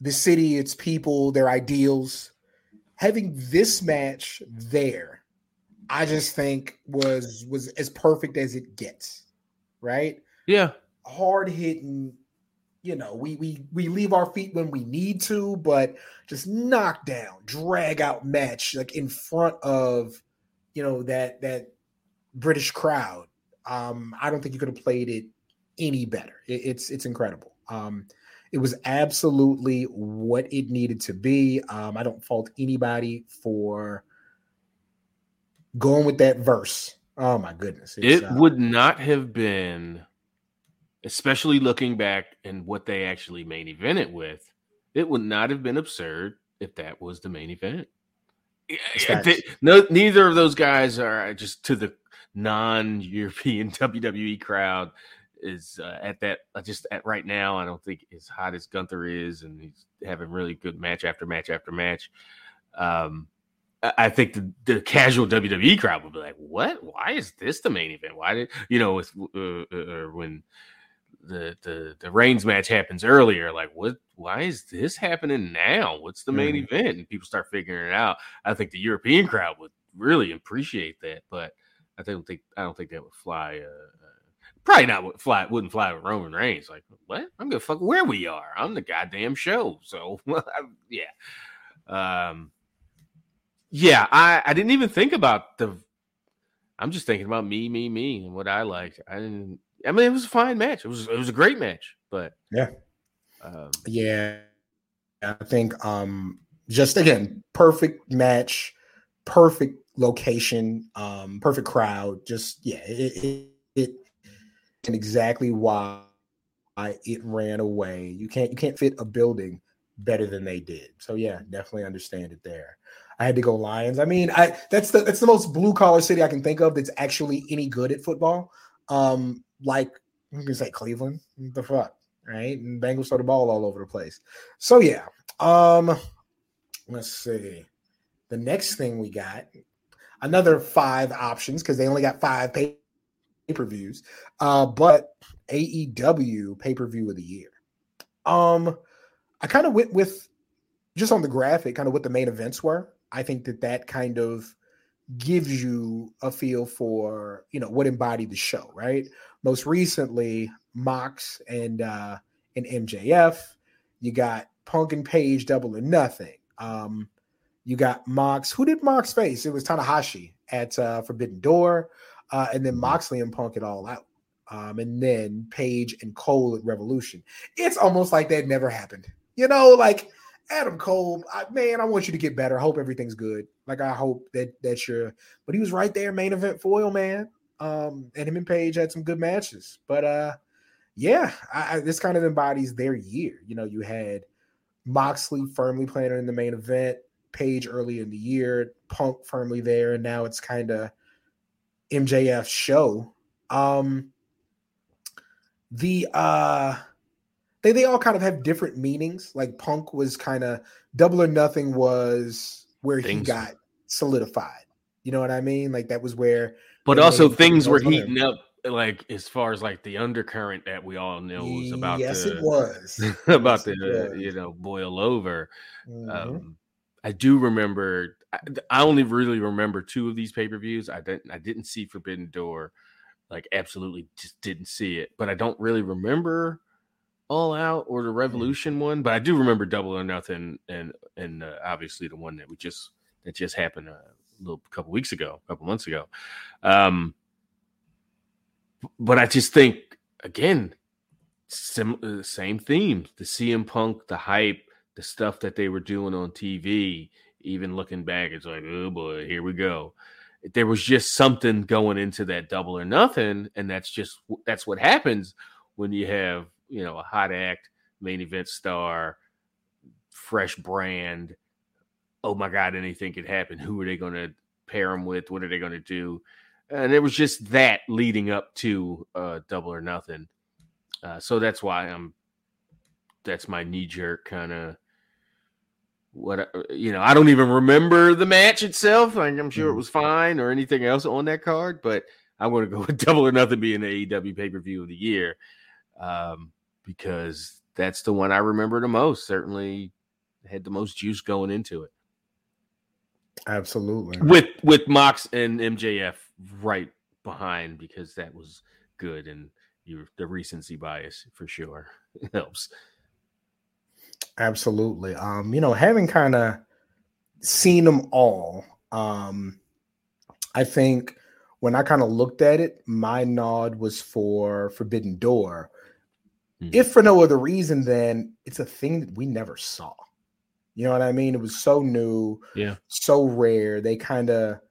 the city, its people, their ideals. Having this match there, I just think was was as perfect as it gets. Right? Yeah, Hard hitting, you know, we we we leave our feet when we need to, but just knock down, drag out match like in front of you know that that British crowd. Um, I don't think you could have played it any better. It, it's it's incredible. Um, it was absolutely what it needed to be. Um, I don't fault anybody for going with that verse. Oh my goodness! It's, it uh, would not have been, especially looking back and what they actually main evented with. It would not have been absurd if that was the main event. Yeah, It's yeah, facts. they- no, neither of those guys are just to the non-European WWE crowd is uh, at that uh, just at right now. I don't think as hot as Gunther is, and he's having really good match after match after match. Um, I I think the, the casual WWE crowd would be like, "What? Why is this the main event? Why did you know with uh, uh, when the the the Reigns match happens earlier? Like, what? Why is this happening now? What's the main Mhm. event?" And people start figuring it out. I think the European crowd would really appreciate that, but I don't think I don't think that would fly. Uh, uh, probably not would fly. Wouldn't fly with Roman Reigns. Like, what? I'm gonna fuck where we are. I'm the goddamn show. So yeah. Um, yeah, I, I didn't even think about the. I'm just thinking about me, me, me, and what I liked. I didn't. I mean, it was a fine match. It was it was a great match, but Yeah. um, Yeah, I think um just again perfect match, perfect location, um perfect crowd. Just yeah, it it, it and exactly why I it ran away. You can't you can't fit a building better than they did. So yeah, definitely understand it there. I had to go Lions. I mean, I that's the that's the most blue collar city I can think of that's actually any good at football. Um, like you can say Cleveland. The fuck, right? And Bengals throw the ball all over the place. So yeah. Um, let's see. The next thing we got another five options because they only got five pay per views. Uh, but AEW pay per view of the year. Um, I kind of went with just on the graphic, kind of what the main events were. I think that that kind of gives you a feel for you know what embodied the show, right? Most recently, Mox and uh, and MJF. You got Punk and Page, Double or Nothing. Um, you got Mox. Who did Mox face? It was Tanahashi at uh, Forbidden Door, uh, and then Moxley and Punk it all out. Um, and then Page and Cole at Revolution. It's almost like that never happened. You know, like Adam Cole, I, man, I want you to get better. I hope everything's good. Like I hope that that you're. But he was right there, main event foil, man. Um, and him and Page had some good matches. But uh, yeah, I, I, this kind of embodies their year. You know, you had Moxley firmly planted in the main event, Page early in the year, Punk firmly there, and now it's kind of MJF's show. Um, the uh they they all kind of have different meanings. Like Punk was kind of double or nothing was where he got solidified. You know what I mean? Like that was where but also things were there. heating up, like as far as like the undercurrent that we all know was about yes, to it was about Yes, it was. you know boil over. Mhm. Um, I do remember. I, I only really remember two of these pay per views. I didn't. I didn't see Forbidden Door. Like absolutely, just didn't see it. But I don't really remember All Out or the Revolution one. But I do remember Double or Nothing, and and uh, obviously the one that we just that just happened a little couple weeks ago, a couple months ago. Um, but I just think again, sim- uh, same theme: the CM Punk, the hype, the stuff that they were doing on TV. Even looking back, it's like, oh boy, here we go. There was just something going into that double or nothing, and that's just that's what happens when you have you know a hot act, main event star, fresh brand. Oh my God, anything could happen. Who are they going to pair them with? What are they going to do? And it was just that leading up to uh, double or nothing. Uh, so that's why I'm. That's my knee jerk kind of. What you know, I don't even remember the match itself. Like, I'm sure it Mhm. was fine or anything else on that card, but I'm going to go with double or nothing being the AEW pay per view of the year, um, because that's the one I remember the most. Certainly had the most juice going into it absolutely. with with Mox and MJF right behind because that was good and you the recency bias for sure helps. Absolutely. Um, you know, having kind of seen them all, um, I think when I kind of looked at it, my nod was for Forbidden Door. Mhm. If for no other reason than it's a thing that we never saw. You know what I mean? It was so new, Yeah. so rare. They kind of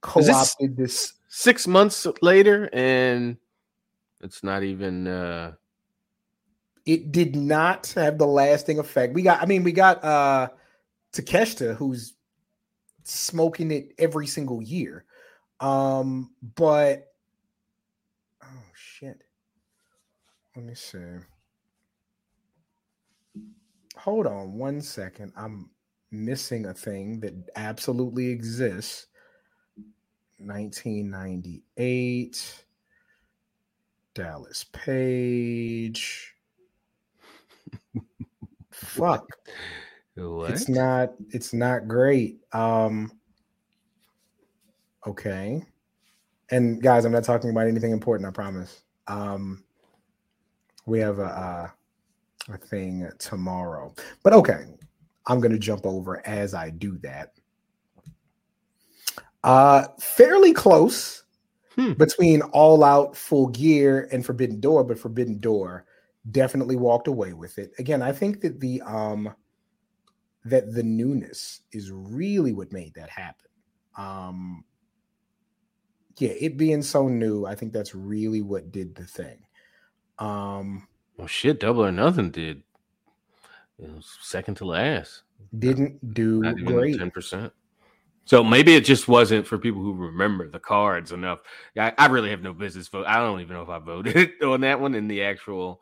co-opted this. Six months later, and it's not even uh It did not have the lasting effect. We got, I mean, we got uh Takeshita, who's smoking it every single year. Um, but oh shit. Let me see. Hold on one second. I'm missing a thing that absolutely exists. 1998 Dallas Page. Fuck. What? It's not it's not great. Um okay. And guys, I'm not talking about anything important, I promise. Um we have a uh, a thing tomorrow. But okay, I'm going to jump over as I do that. Uh fairly close Hmm. between All Out, Full Gear, and Forbidden Door, but Forbidden Door definitely walked away with it. Again, I think that the um that the newness is really what made that happen. Um yeah, it being so new, I think that's really what did the thing. Um Well, shit, double or nothing did. It was second to last. didn't do Not great. ten percent. So maybe it just wasn't for people who remember the cards enough. I, I really have no business vote. I don't even know if I voted on that one in the actual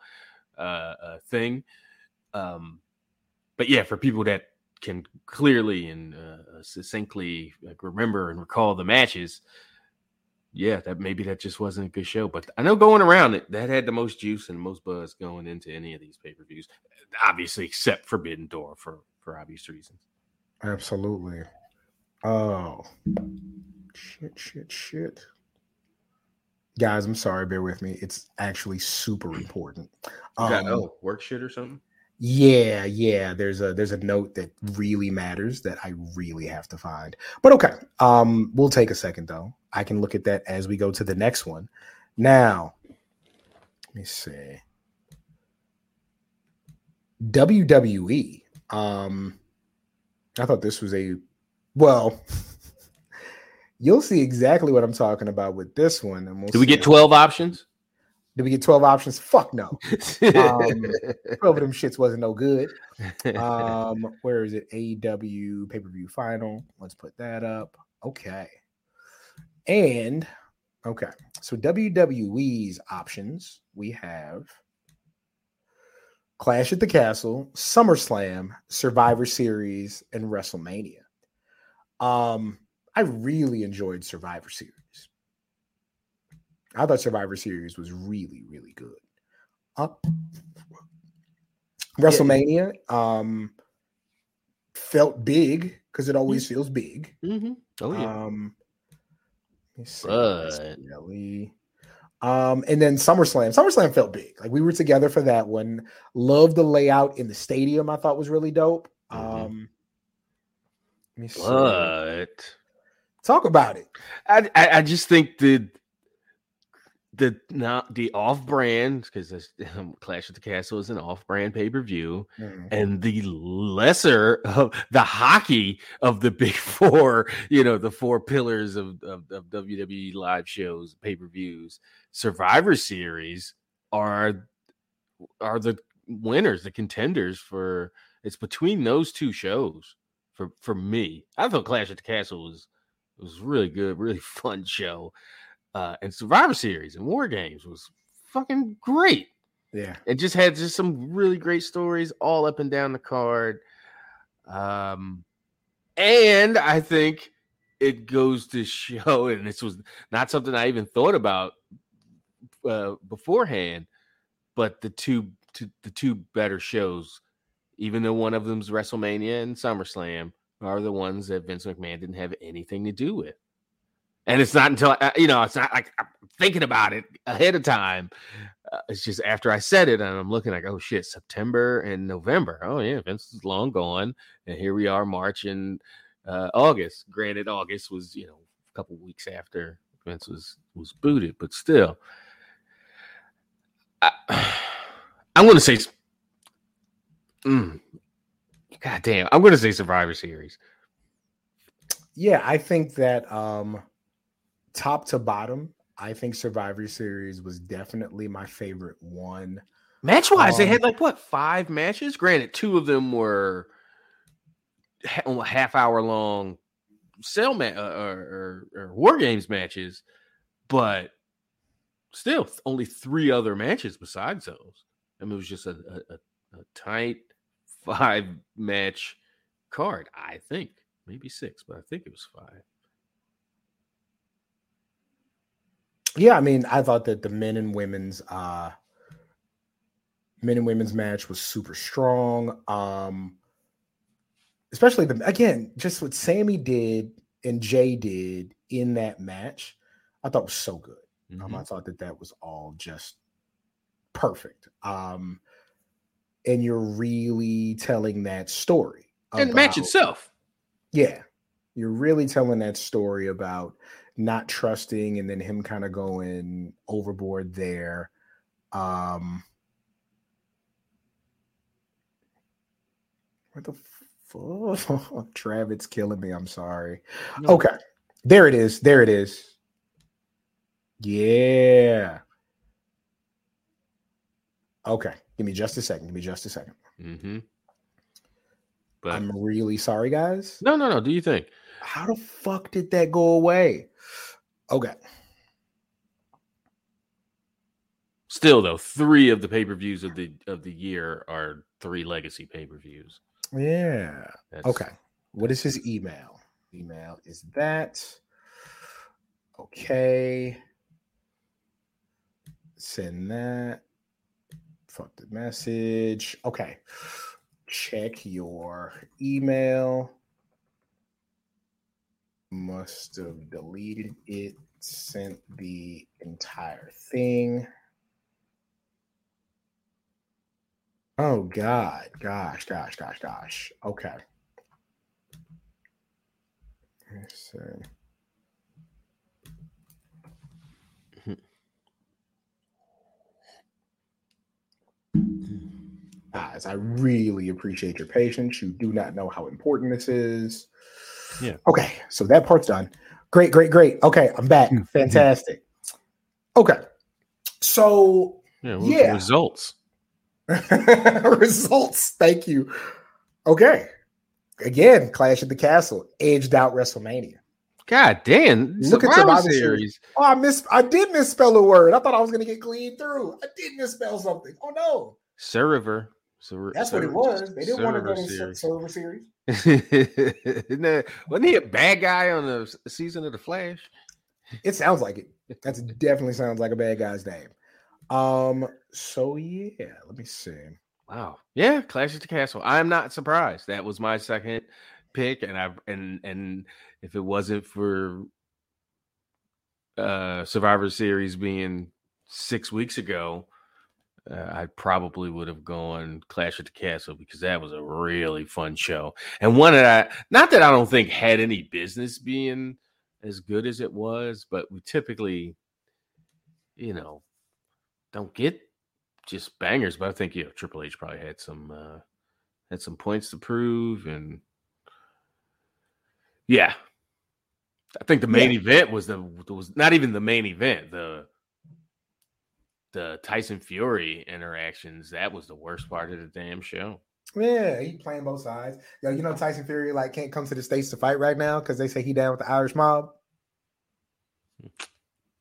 uh, uh thing. Um, but yeah, for people that can clearly and uh, succinctly like remember and recall the matches, yeah, that maybe that just wasn't a good show. But I know going around it, that had the most juice and the most buzz going into any of these pay per views, obviously, except Forbidden Door for for obvious reasons. Absolutely. Oh, shit, shit, shit. Guys, I'm sorry. Bear with me. It's actually super important. You got- Um, oh, work shit or something. Yeah, yeah. There's a there's a note that really matters that I really have to find. But okay. Um, we'll take a second though. I can look at that as we go to the next one. Now, let me see. WWE. Um, I thought this was a well. You'll see exactly what I'm talking about with this one. And we'll Did we get 12 options? Did we get 12 options? Fuck no. Um, 12 of them shits wasn't no good. Um, where is it? AEW pay per view final. Let's put that up. Okay. And okay, so WWE's options we have Clash at the Castle, SummerSlam, Survivor Series, and WrestleMania. Um, I really enjoyed Survivor Series. I thought Survivor Series was really, really good. Uh, WrestleMania um, felt big because it always feels big. Mhm. Oh, yeah. Um, let me see. But- Really. Um, and then SummerSlam. SummerSlam felt big. Like we were together for that one. Loved the layout in the stadium. I thought was really dope. Mhm. Um, let me see. Talk about it. I, I, I just think the the not the off brand because Clash of the Castle is an off brand pay per view, Mhm. and the lesser of the hockey of the big four, you know, the four pillars of, of, of WWE live shows, pay per views, Survivor Series are are the winners, the contenders for. It's between those two shows for for me. I thought Clash at the Castle was was really good, really fun show, uh, and Survivor Series and War Games was fucking great Yeah. it just had just some really great stories all up and down the card. Um, and I think it goes to show, and this was not something I even thought about uh, beforehand, but the two, two the two better shows, even though one of them's WrestleMania and SummerSlam, are the ones that Vince McMahon didn't have anything to do with. And it's not until I- you know, it's not like I'm thinking about it ahead of time. Uh, it's just after I said it, and I'm looking like, oh shit, September and November. Oh yeah, Vince is long gone, and here we are, March and uh, August. Granted, August was you know a couple weeks after Vince was was booted, but still, I, I'm going to say, mm, God damn, I'm going to say Survivor Series. Yeah, I think that um top to bottom, I think Survivor Series was definitely my favorite one. Match wise, they Um, had like what five matches? Granted, two of them were ha- half hour long cell ma- uh, or, or, or war games matches, but still only three other matches besides those. I mean, it was just a, a, a tight five match card. I think maybe six, but I think it was five. Yeah, I mean, I thought that the men and women's uh men and women's match was super strong. Um especially the again, just what Sami did and Jey did in that match, I thought was so good. Um, I Mhm. thought that that was all just perfect. Um and you're really telling that story. And the match itself. yeah. You're really telling that story about not trusting and then him kind of going overboard there. Um What the fuck? Travis killing me. I'm sorry. No. Okay. There it is. There it is. Yeah. Okay. Give me just a second. Give me just a second. Mm-hmm. But I'm really sorry, guys. no, no, no. Do you think? How the fuck did that go away? Okay. Still though, three of the pay per views of the of the year are three legacy pay per views. Yeah. Okay. What is his email? Email is that. Okay. Send that. Fuck the message. Okay. Check your email. Must have deleted it, sent the entire thing. Oh God, gosh, gosh, gosh, gosh. Okay. See. Guys, I really appreciate your patience. You do not know how important this is. Yeah. Okay, so that part's done. Great, great, great. Okay, I'm back. Mhm. Fantastic. Okay. So Yeah, what was the Yeah. results. results. Thank you. Okay. Again, Clash at the Castle edged out WrestleMania. God damn! Look at Survivor Series. Series. Oh, I miss I did misspell a word. I thought I was gonna get clean through. I did misspell something. Oh no. Server. Sur- That's what it was. They didn't want to go to Server server series. Isn't that- wasn't he a bad guy on the season of the Flash? It sounds like it. That definitely sounds like a bad guy's name. Um, so yeah, let me see. Wow. Yeah, Clash at the Castle. I'm not surprised. That was my second pick, and I and and if it wasn't for uh Survivor Series being six weeks ago, uh, I probably would have gone Clash at the Castle because that was a really fun show and one that I not that I don't think had any business being as good as it was, but we typically, you know, don't get just bangers. But I think you know Triple H probably had some uh, had some points to prove, and yeah, I think the main event was the was not even the main event the the Tyson Fury interactions. That was the worst part of the damn show. Yeah, he playing both sides. Yo, you know Tyson Fury like can't come to the states to fight right now because they say he down with the Irish mob.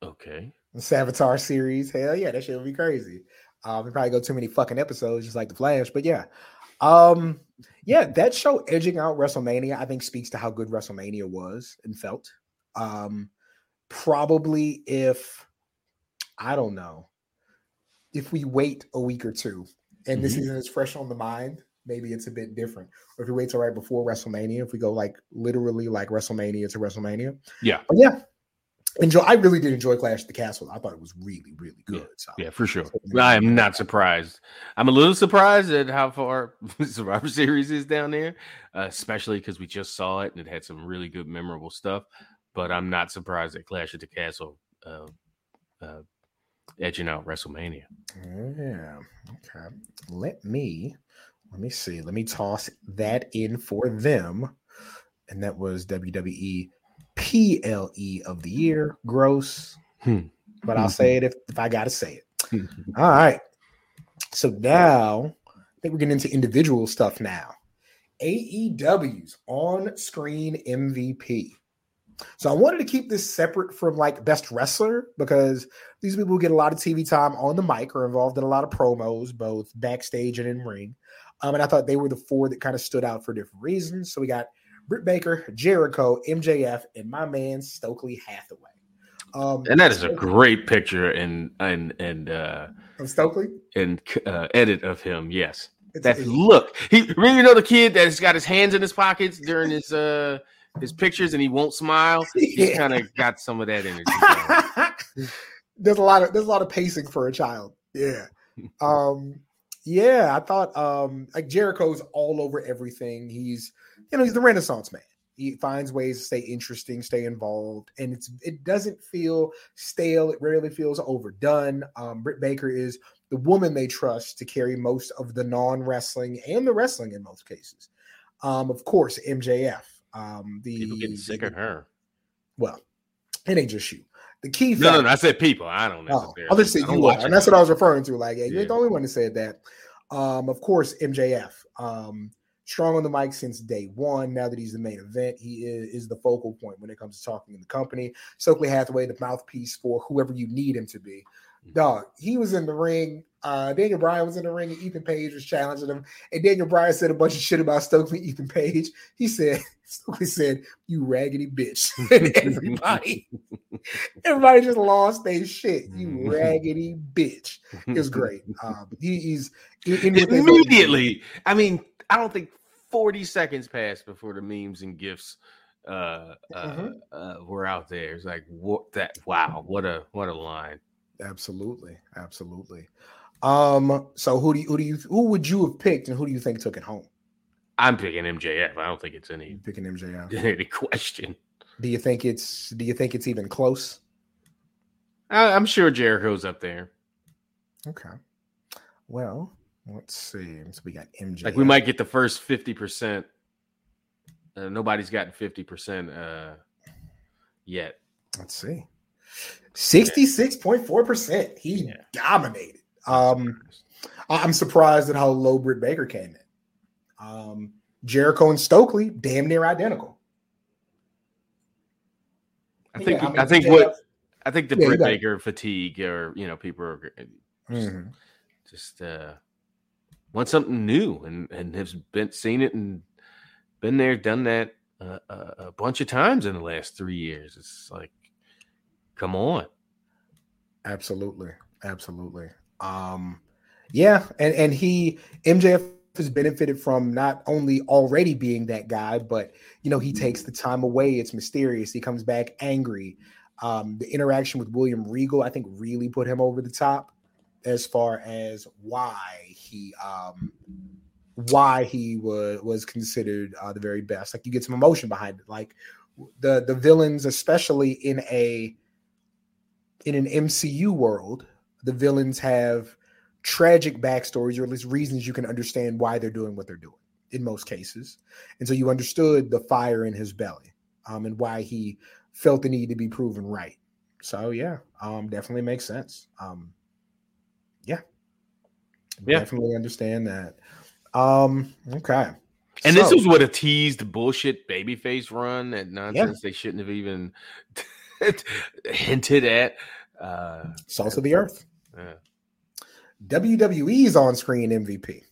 Okay. The Savitar series. Hell yeah, that shit would be crazy. Um, we probably go too many fucking episodes, just like the Flash. But yeah, um, yeah, that show edging out WrestleMania, I think speaks to how good WrestleMania was and felt. Um, probably if I don't know if we wait a week or two and this Mhm. season is fresh on the mind, maybe it's a bit different. Or if we wait till right before WrestleMania, if we go like literally like WrestleMania to WrestleMania, Yeah. but yeah. Enjoy. I really did enjoy Clash of the Castle. I thought it was really, really good. So Yeah, for sure. I am not surprised. I'm a little surprised at how far Survivor Series is down there, uh, especially because we just saw it and it had some really good, memorable stuff. But I'm not surprised that Clash at the Castle uh, uh, edging out WrestleMania. Yeah. Okay. Let me let me see. Let me toss that in for them. And that was WWE PLE of the year. Gross. Hmm. But I'll say it if, if I gotta say it. All right. So now I think we're getting into individual stuff now. AEW's on screen MVP. So I wanted to keep this separate from like best wrestler because these people get a lot of TV time on the mic or involved in a lot of promos, both backstage and in ring. Um, and I thought they were the four that kind of stood out for different reasons. So we got Britt Baker, Jericho, MJF, and my man Stokely Hathaway. Um, And that is a great picture and and and uh of Stokely. and uh, edit of him. Yes, It's, that look. He really you know the kid that's got his hands in his pockets during his uh his pictures and he won't smile. He Yeah. kind of got some of that energy. there's a lot of there's a lot of pacing for a child. Yeah. Um yeah, I thought um like Jericho's all over everything. He's you know, he's the renaissance man. He finds ways to stay interesting, stay involved, and it's it doesn't feel stale. It rarely feels overdone. Um Britt Baker is the woman they trust to carry most of the non-wrestling and the wrestling in most cases. Um, of course, MJF. Um, the People getting sick of her. well, it ain't just you. The key No, no, no. I said people. I don't Oh. I'll just say you are, and that's what I was referring to. Like, yeah, you Yeah. ain't the only one that said that. Um, of course, MJF, um, strong on the mic since day one. Now that he's the main event, he is, is the focal point when it comes to talking in the company. Stokely Hathaway, the mouthpiece for whoever you need him to be. Mm-hmm. Dog, he was in the ring. Uh, Daniel Bryan was in the ring, and Ethan Page was challenging him. And Daniel Bryan said a bunch of shit about Stokely, Ethan Page. He said, Stokely said, "You raggedy bitch," and everybody, everybody just lost their shit. You Mhm. raggedy bitch. It was great. Um, he, he's Immediately. I mean, I don't think 40 seconds passed before the memes and gifs uh, uh, Mhm. uh, were out there. It's like what that wow, what a what a line. Absolutely, absolutely. Um, so who do you who do you who would you have picked, and who do you think took it home? I'm picking MJF. I don't think it's any You picking MJF. any question. Do you think it's do you think it's even close? I, I'm sure Jericho's up there. Okay. Well, let's see. So we got MJF. Like we might get the first 50%. Uh, nobody's gotten 50% uh, yet. Let's see. 66.4%. He Yeah. dominated. Um, I- I'm surprised at how low Britt Baker came in. Um, Jericho and Stokely, damn near identical. I think Yeah, mean, I think what I think the Yeah, Britt got it. Baker fatigue or you know people are Mhm. just uh want something new and and has been seen it and been there done that uh, a, a bunch of times in the last three years it's like come on Absolutely. Absolutely. Um, yeah, and and he MJF has benefited from not only already being that guy, but you know, he takes the time away. It's mysterious. He comes back angry. Um, the interaction with William Regal, I think, really put him over the top as far as why he um why he was was considered uh, the very best. Like you get some emotion behind it. Like the the villains, especially in a in an MCU world, the villains have tragic backstories or at least reasons you can understand why they're doing what they're doing in most cases. And so you understood the fire in his belly um, and why he felt the need to be proven right. So yeah, um, definitely makes sense. Um, yeah, Yeah. definitely understand that. Um, okay, and this was what a teased bullshit babyface run that nonsense they shouldn't have even hinted at uh salt of the earth. Yeah. WWE's on screen MVP.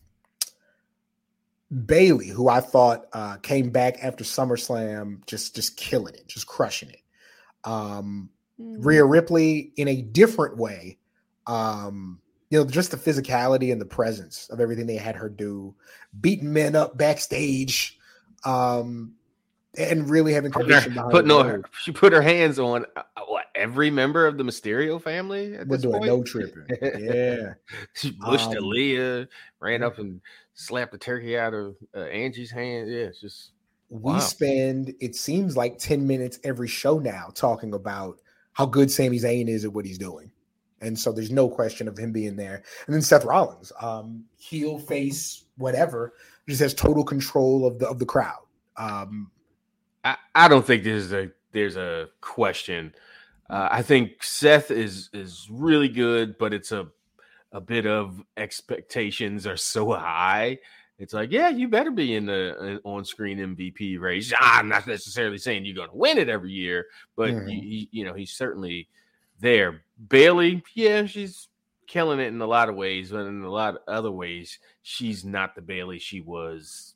Bayley, who I thought uh, came back after SummerSlam, just just killing it, just crushing it. Um, Rhea Ripley in a different way. Um, you know, just the physicality and the presence of everything they had her do, beating men up backstage, um, and really having conviction her, behind putting the her, she put her hands on uh, what every member of the Mysterio family. At We're doing point? no tripping. Yeah. she pushed Um, Aalyah, ran up and slapped the turkey out of uh, Angie's hand. Yeah, it's just we Wow. spend it seems like 10 minutes every show now talking about how good Sami Zayn is at what he's doing. And so there's no question of him being there. And then Seth Rollins, um, heel face, whatever, just has total control of the of the crowd. Um, I, I don't think there's a there's a question. Uh, I think Seth is is really good, but it's a a bit of expectations are so high. It's like, yeah, you better be in the on screen MVP race. I'm not necessarily saying you're going to win it every year, but Mhm. you, you know he's certainly there. Bayley, yeah, she's killing it in a lot of ways, but in a lot of other ways, she's not the Bayley she was,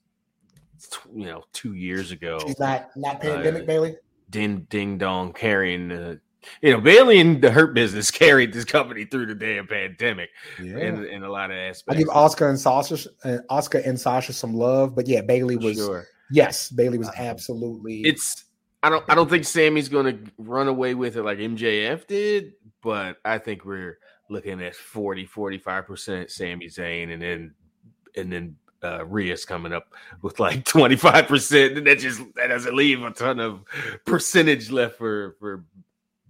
you know, two years ago. She's not not pandemic Uh, Bayley. Ding ding dong carrying the. You know, Bayley and the Hurt Business carried this company through the damn pandemic Yeah. in, in a lot of aspects. I give Asuka and Sasha uh, Asuka and Sasha some love, but yeah, Bayley was sure. yes, Bayley was Uh, absolutely It's I don't I don't think Sami's gonna run away with it like MJF did, but I think we're looking at 40, 45 percent Sami Zayn and then and then uh Rhea's coming up with like 25 percent, and that just that doesn't leave a ton of percentage left for for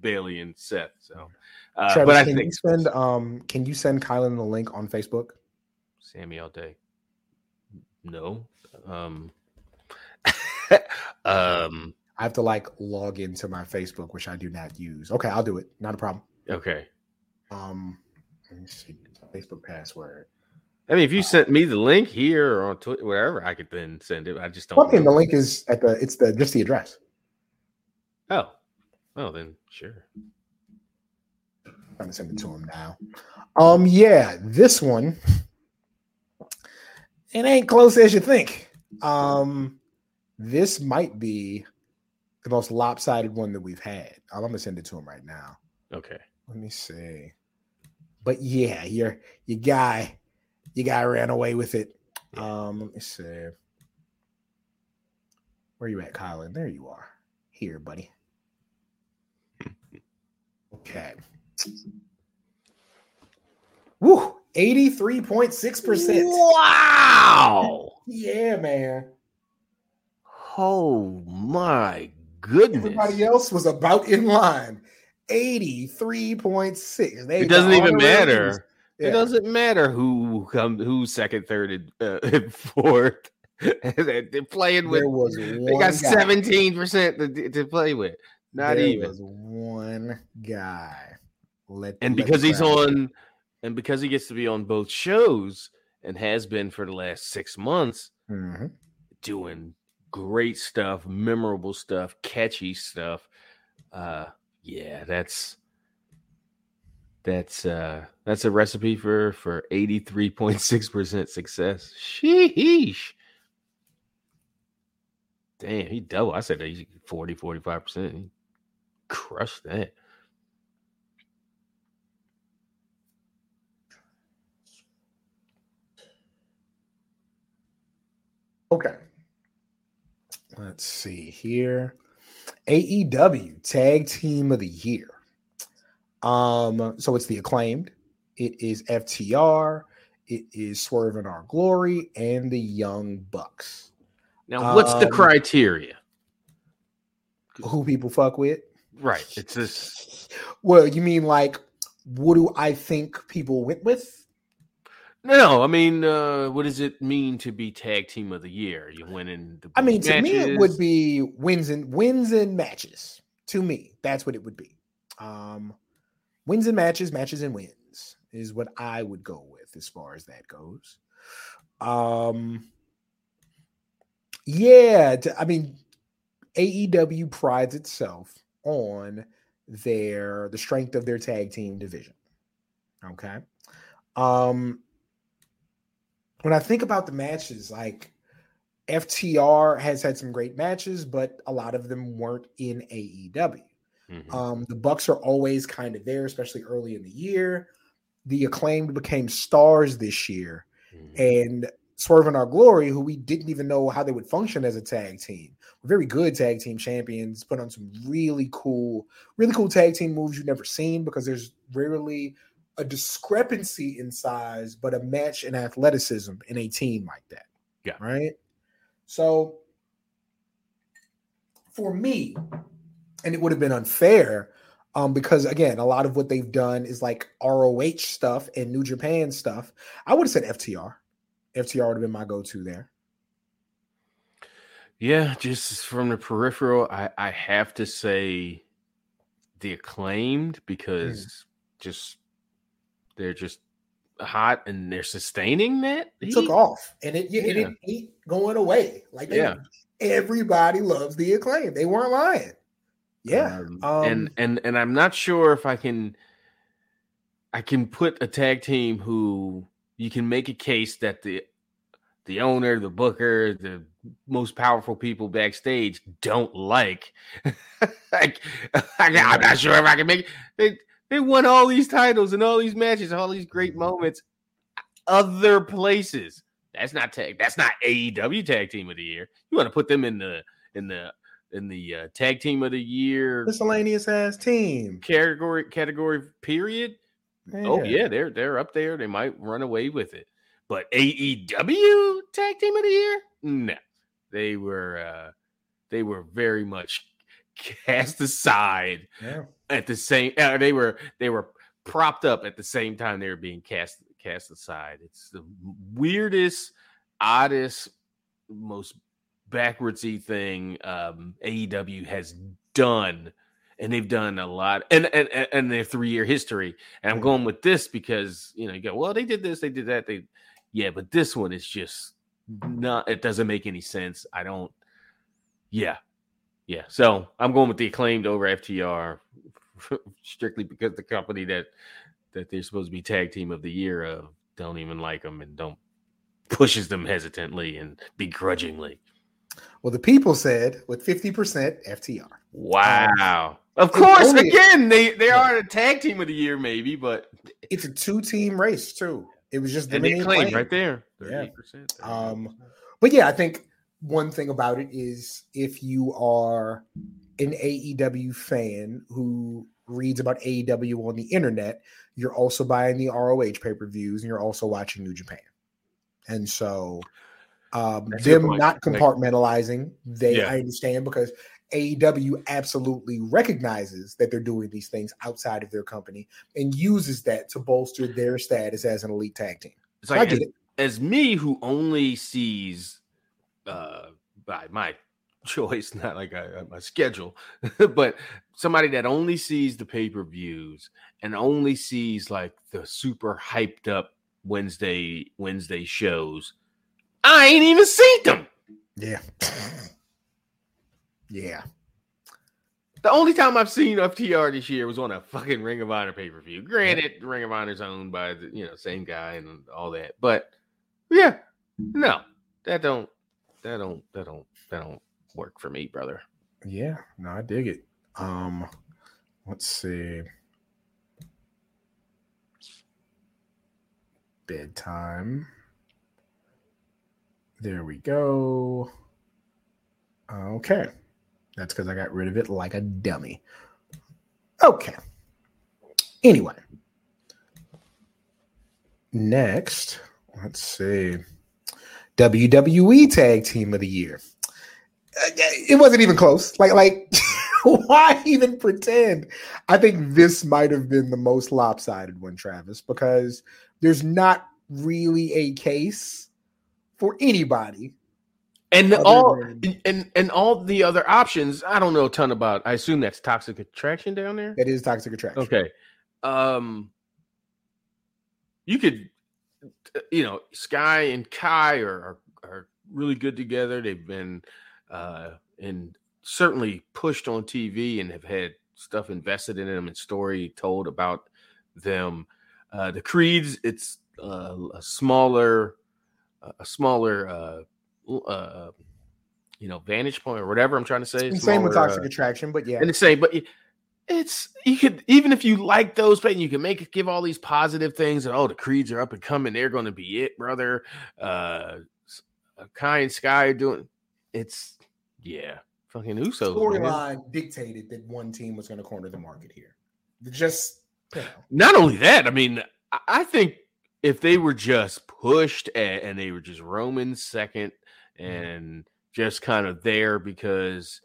Bayley and Seth. So uh, Travis, but I can think you send um can you send Kylan the link on Facebook? Sami all day. No. Um um I have to like log into my Facebook, which I do not use. Okay, I'll do it. Not a problem. okay. Um let me see. Facebook password. I mean, if you sent me the link here or on Twitter, wherever, I could then send it. I just don't. Well, I mean, the link is at the it's the just the address. Oh, oh, then sure. I'm gonna send it to him now. Um, yeah, this one it ain't close as you think. Um, this might be the most lopsided one that we've had. I'm gonna send it to him right now. Okay. Let me see. But yeah, your your guy, your guy ran away with it. Um, let me see. Where you at, Colin? There you are. Here, buddy. Okay. Woo! 83.6%. Wow! Yeah, man. Oh my goodness! Everybody else was about in line. 83.6. They It doesn't even matter. Ratings. It doesn't matter who come who's second, third, and, uh, and fourth. They're playing with. They got seventeen percent to, to play with. Not There even. one guy. Let, and because he's on and because he gets to be on both shows and has been for the last six months Mhm. doing great stuff memorable stuff catchy stuff uh yeah that's that's uh that's a recipe for for 83.6% success sheesh damn he double i said he's 40 45% he crushed that Okay. Let's see here. AEW Tag Team of the Year. Um, so it's the acclaimed. It is FTR. It is Swerve in Our Glory and the Young Bucks. now what's the Um, criteria Who people fuck with? Right. It's this. Well, you mean like what do I think people went with? No, I mean, uh, what does it mean to be tag team of the year? You winning the. I mean, to me, it would be wins and wins and matches. To me, that's what it would be. Um, wins and matches, matches and wins is what I would go with as far as that goes. Um, yeah, I mean, AEW prides itself on their the strength of their tag team division. Okay. Um, when I think about the matches, like FTR has had some great matches, but a lot of them weren't in AEW. Mhm. Um, the Bucks are always kind of there, especially early in the year. The acclaimed became stars this year, Mhm. and Swerve in Our Glory, who we didn't even know how they would function as a tag team, very good tag team champions. Put on some really cool, really cool tag team moves you've never seen because there's rarely a discrepancy in size, but a match in athleticism in a team like that. Yeah. Right. So for me, and it would have been unfair um, because again, a lot of what they've done is like ROH stuff and New Japan stuff. I would have said FTR. FTR would have been my go-to there. Yeah, just from the peripheral, I, I have to say the acclaimed because just they're just hot and they're sustaining that. It took off, and it, it, Yeah. it ain't going away. Like they, Yeah. everybody loves the acclaim. They weren't lying. Yeah, Um, um, and and and I'm not sure if I can. I can put a tag team who you can make a case that the the owner, the booker, the most powerful people backstage don't like. like, I, am not sure if I can make it. They, they won all these titles and all these matches, all these great moments, other places. That's not tag. That's not AEW Tag Team of the Year. You want to put them in the in the in the uh, Tag Team of the Year Miscellaneous ass team. category category period. Oh yeah, they're they're up there. They might run away with it. But AEW Tag Team of the Year? No. They were uh they were very much cast aside Yeah. at the same uh, they were they were propped up at the same time they were being cast cast aside. It's the weirdest, oddest, most backwardsy thing um AEW has done. And they've done a lot, and and and- their three year history. And I'm going with this because you know you go, well, they did this, they did that, they, yeah, but this one is just not. It doesn't make any sense. I don't. Yeah, yeah. So I'm going with the acclaimed over FTR, strictly because the company that that they're supposed to be tag team of the year of don't even like them and don't pushes them hesitantly and begrudgingly. Well, the people said with 50% FTR. Wow. of course, only- again, they they Yeah. are a tag team of the year, maybe, but It's a two team race, too. It was just and they Dominion claim right there, Yeah. 38%. Um, But yeah, I think one thing about it is if you are an AEW fan who reads about AEW on the internet, you're also buying the ROH pay per views and you're also watching New Japan. And so um, That's a good them not compartmentalizing, they Yeah. I understand because AEW absolutely recognizes that they're doing these things outside of their company and uses that to bolster their status as an elite tag team. it's I like get as, it. as me who only sees uh by my choice, not like I, my schedule, but somebody that only sees the pay-per-views and only sees like the super hyped up Wednesday Wednesday shows. I ain't even seen them. Yeah. yeah. The only time I've seen FTR this year was on a fucking Ring of Honor pay per view. Granted, Ring of Honor's owned by the you know same guy and all that, but yeah, no, that don't that don't that don't that don't work for me, brother. Yeah, no, I dig it. Um, let's see. Bedtime. There we go. Okay. That's because I got rid of it like a dummy. Okay. Anyway. Next, let's see. WWE Tag Team of the Year. Uh, It wasn't even close. Like, like, why even pretend? I think this might have been the most lopsided one, Travis, because there's not really a case for anybody. And all than- and, and all the other options, I don't know a ton about. I assume that's toxic attraction down there. That is toxic attraction. Okay. Um you could uh, you know, Sky and Kai are are, are really good together. They've been uh and certainly pushed on TV and have had stuff invested in them and story told about them. Uh the Creeds, it's uh, a smaller a smaller uh uh you know vantage point or whatever I'm trying to say. And same with toxic uh, attraction, but yeah, and the same, but it- it's you could even if you like those, but you can make it give all these positive things. And oh, the creeds are up and coming; they're going to be it, brother. Uh, Kai and Sky doing it's yeah, fucking Usos. man. storyline dictated that one team was going to corner the market here. Just you know, Not only that, I mean, I, I think if they were just pushed and, and they were just Roman second and just kind of there because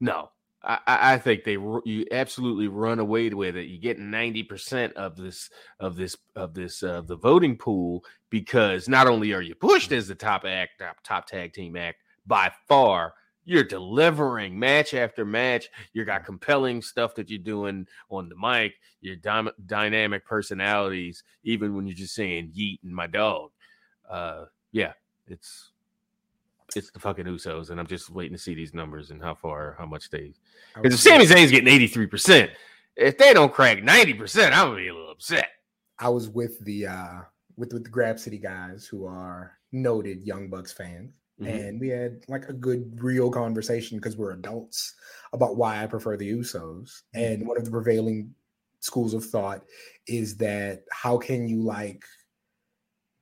no, I, I think they you absolutely run away with it. You get ninety percent of this of this of this uh, the voting pool because not only are you pushed as the top act top, top tag team act by far, you're delivering match after match. You got compelling stuff that you're doing on the mic. Your dy- dynamic personalities, even when you're just saying "yeet" and my dog. Uh, yeah, it's it's the fucking Usos, and I'm just waiting to see these numbers and how far, how much they. Because if Sami Zayn's getting 83 percent, if they don't crack 90%, I'm gonna be a little upset. I was with the uh with with the Grab City guys who are noted Young Bucks fans. Mhm. And we had like a good real conversation because we're adults about why I prefer the Usos. And one of the prevailing schools of thought is that how can you like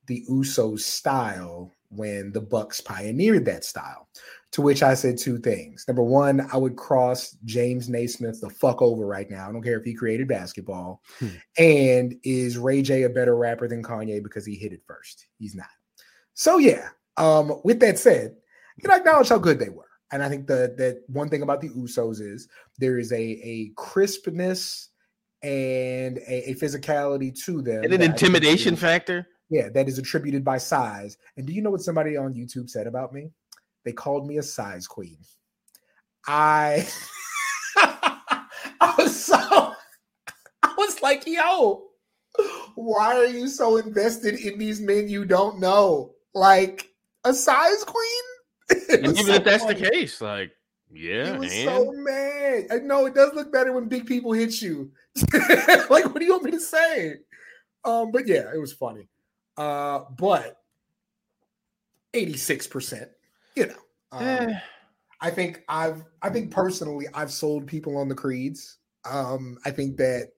the Usos style when the Bucks pioneered that style? To which I said two things. Number one, I would cross James Naismith the fuck over right now. I don't care if he created basketball. Hmm. And is Ray J a better rapper than Kanye because he hit it first? He's not. So yeah. Um, with that said, you know, acknowledge how good they were. And I think the that one thing about the Usos is there is a a crispness and a, a physicality to them. And an that I think intimidation is- factor. yeah, that is attributed by size. And do you know what somebody on YouTube said about me? They called me a size queen. I I was so I was like, yo, why are you so invested in these men you don't know? Like a size queen? And even so if that's funny. the case, like, yeah, He was and so mad. I know it does look better when big people hit you. like, what do you want me to say? Um, but yeah, it was funny. Uh, but 86%, you know. Um, Eh, I think I've I think personally I've sold people on the creeds. Um, I think that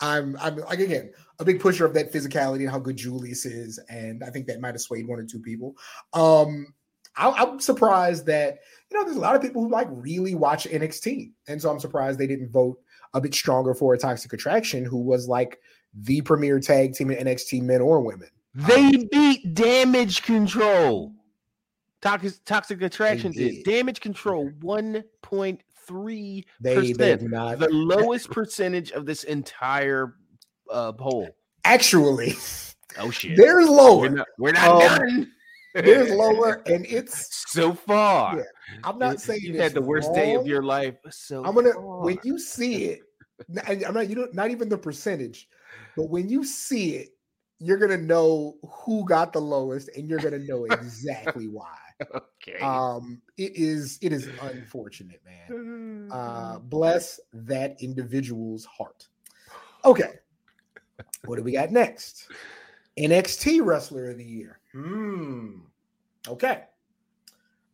I'm I'm like again a big pusher of that physicality and how good Julius is, and I think that might have swayed one or two people. Um, I, I'm surprised that you know there's a lot of people who like really watch NXT, and so I'm surprised they didn't vote a bit stronger for a Toxic Attraction, who was like the premier tag team in NXT, men or women. they beat damage control. Toxic, toxic attraction did. did. damage control 1.3 They they percent, the lowest percentage of this entire uh, poll. actually. Oh shit, There's we're lower. not, we're not Um, done. There's lower, and it's so far. Yeah, I'm not saying you had the worst day of your life. So I'm gonna far. when you see it. I'm not you know not even the percentage, but when you see it, you're gonna know who got the lowest, and you're gonna know exactly why. Okay. Um, it is it is unfortunate, man. Uh, bless that individual's heart. Okay, what do we got next? NXT Wrestler of the Year. Hmm. Okay.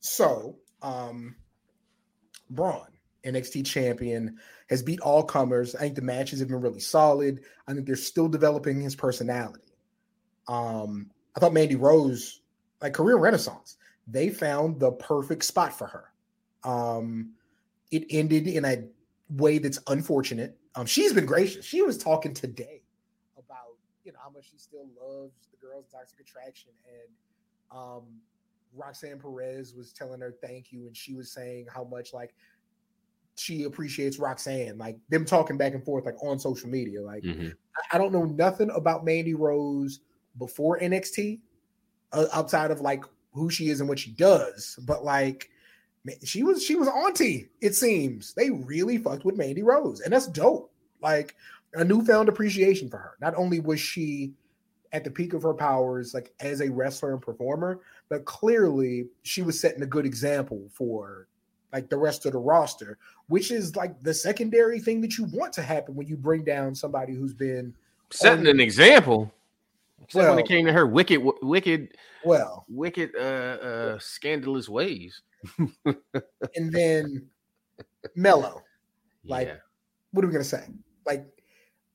So, um, Bron, NXT champion, has beat all comers. I think the matches have been really solid. I think they're still developing his personality. Um, I thought Mandy Rose, like career renaissance, they found the perfect spot for her. Um, it ended in a way that's unfortunate. Um, she's been gracious. She was talking today about you know how much she still loves the girls Toxic Attraction, and um, Roxanne Perez was telling her thank you, and she was saying how much like she appreciates Roxanne, like them talking back and forth like on social media. Like Mhm. I- I don't know nothing about Mandy Rose before NXT, uh, outside of like who she is and what she does. But like, she was she was auntie. It seems they really fucked with Mandy Rose, and that's dope. Like a newfound appreciation for her. Not only was she at the peak of her powers, like as a wrestler and performer, but clearly she was setting a good example for like the rest of the roster, which is like the secondary thing that you want to happen when you bring down somebody who's been Setting an example. Except when it came to her wicked, wicked, well, wicked, uh, uh, scandalous ways. and then Melo. Like, yeah. What are we gonna say? Like,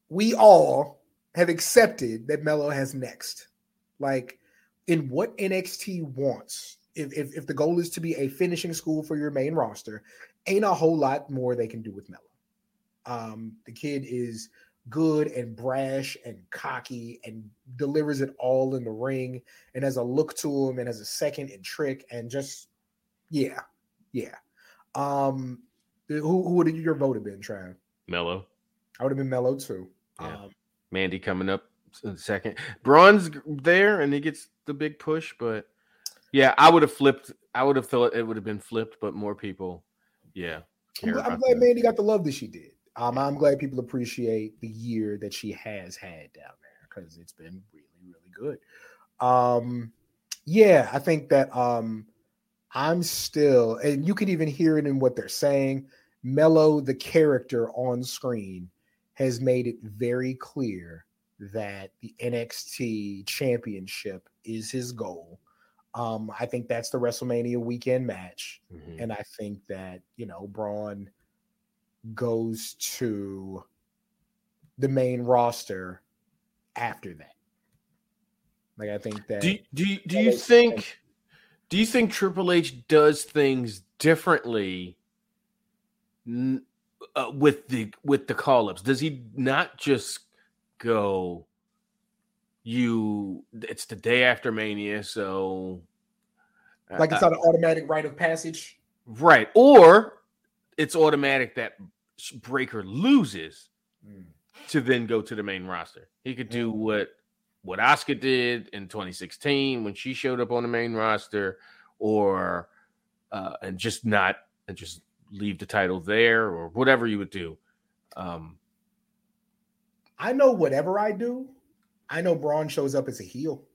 we all have accepted that Melo has next. Like, in what NXT wants, if, if if the goal is to be a finishing school for your main roster, ain't a whole lot more they can do with Melo. Um, the kid is good and brash and cocky and delivers it all in the ring and has a look to him and has a second and trick and just yeah, yeah. Um, who who would your vote have been, Trav? Melo. I would have been Melo too. Yeah. Um, Mandy coming up in a second. Bron's there and he gets the big push, but yeah, I would have flipped. I would have thought it would have been flipped, but more people, yeah. I'm glad. Mandy got the love that she did. Um, I'm glad people appreciate the year that she has had down there because it's been really, really good. Um, yeah, I think that um, I'm still, and you can even hear it in what they're saying. Melo, the character on screen, has made it very clear that the NXT championship is his goal. Um, I think that's the WrestleMania weekend match. Mhm. And I think that, you know, Bron goes to the main roster after that. Like I think that Do you- do you, do you think do you think Triple H does things differently n- uh, with the with the call ups? Does he not just go? You, it's the day after Mania, so like it's not an automatic rite of passage. right, or it's automatic that Breakker loses Mm. to then go to the main roster. He could do Mm. what what Asuka did in 2016 when she showed up on the main roster, or uh, and just not and just leave the title there, or whatever you would do. Um, I know whatever I do, I know Bron shows up as a heel.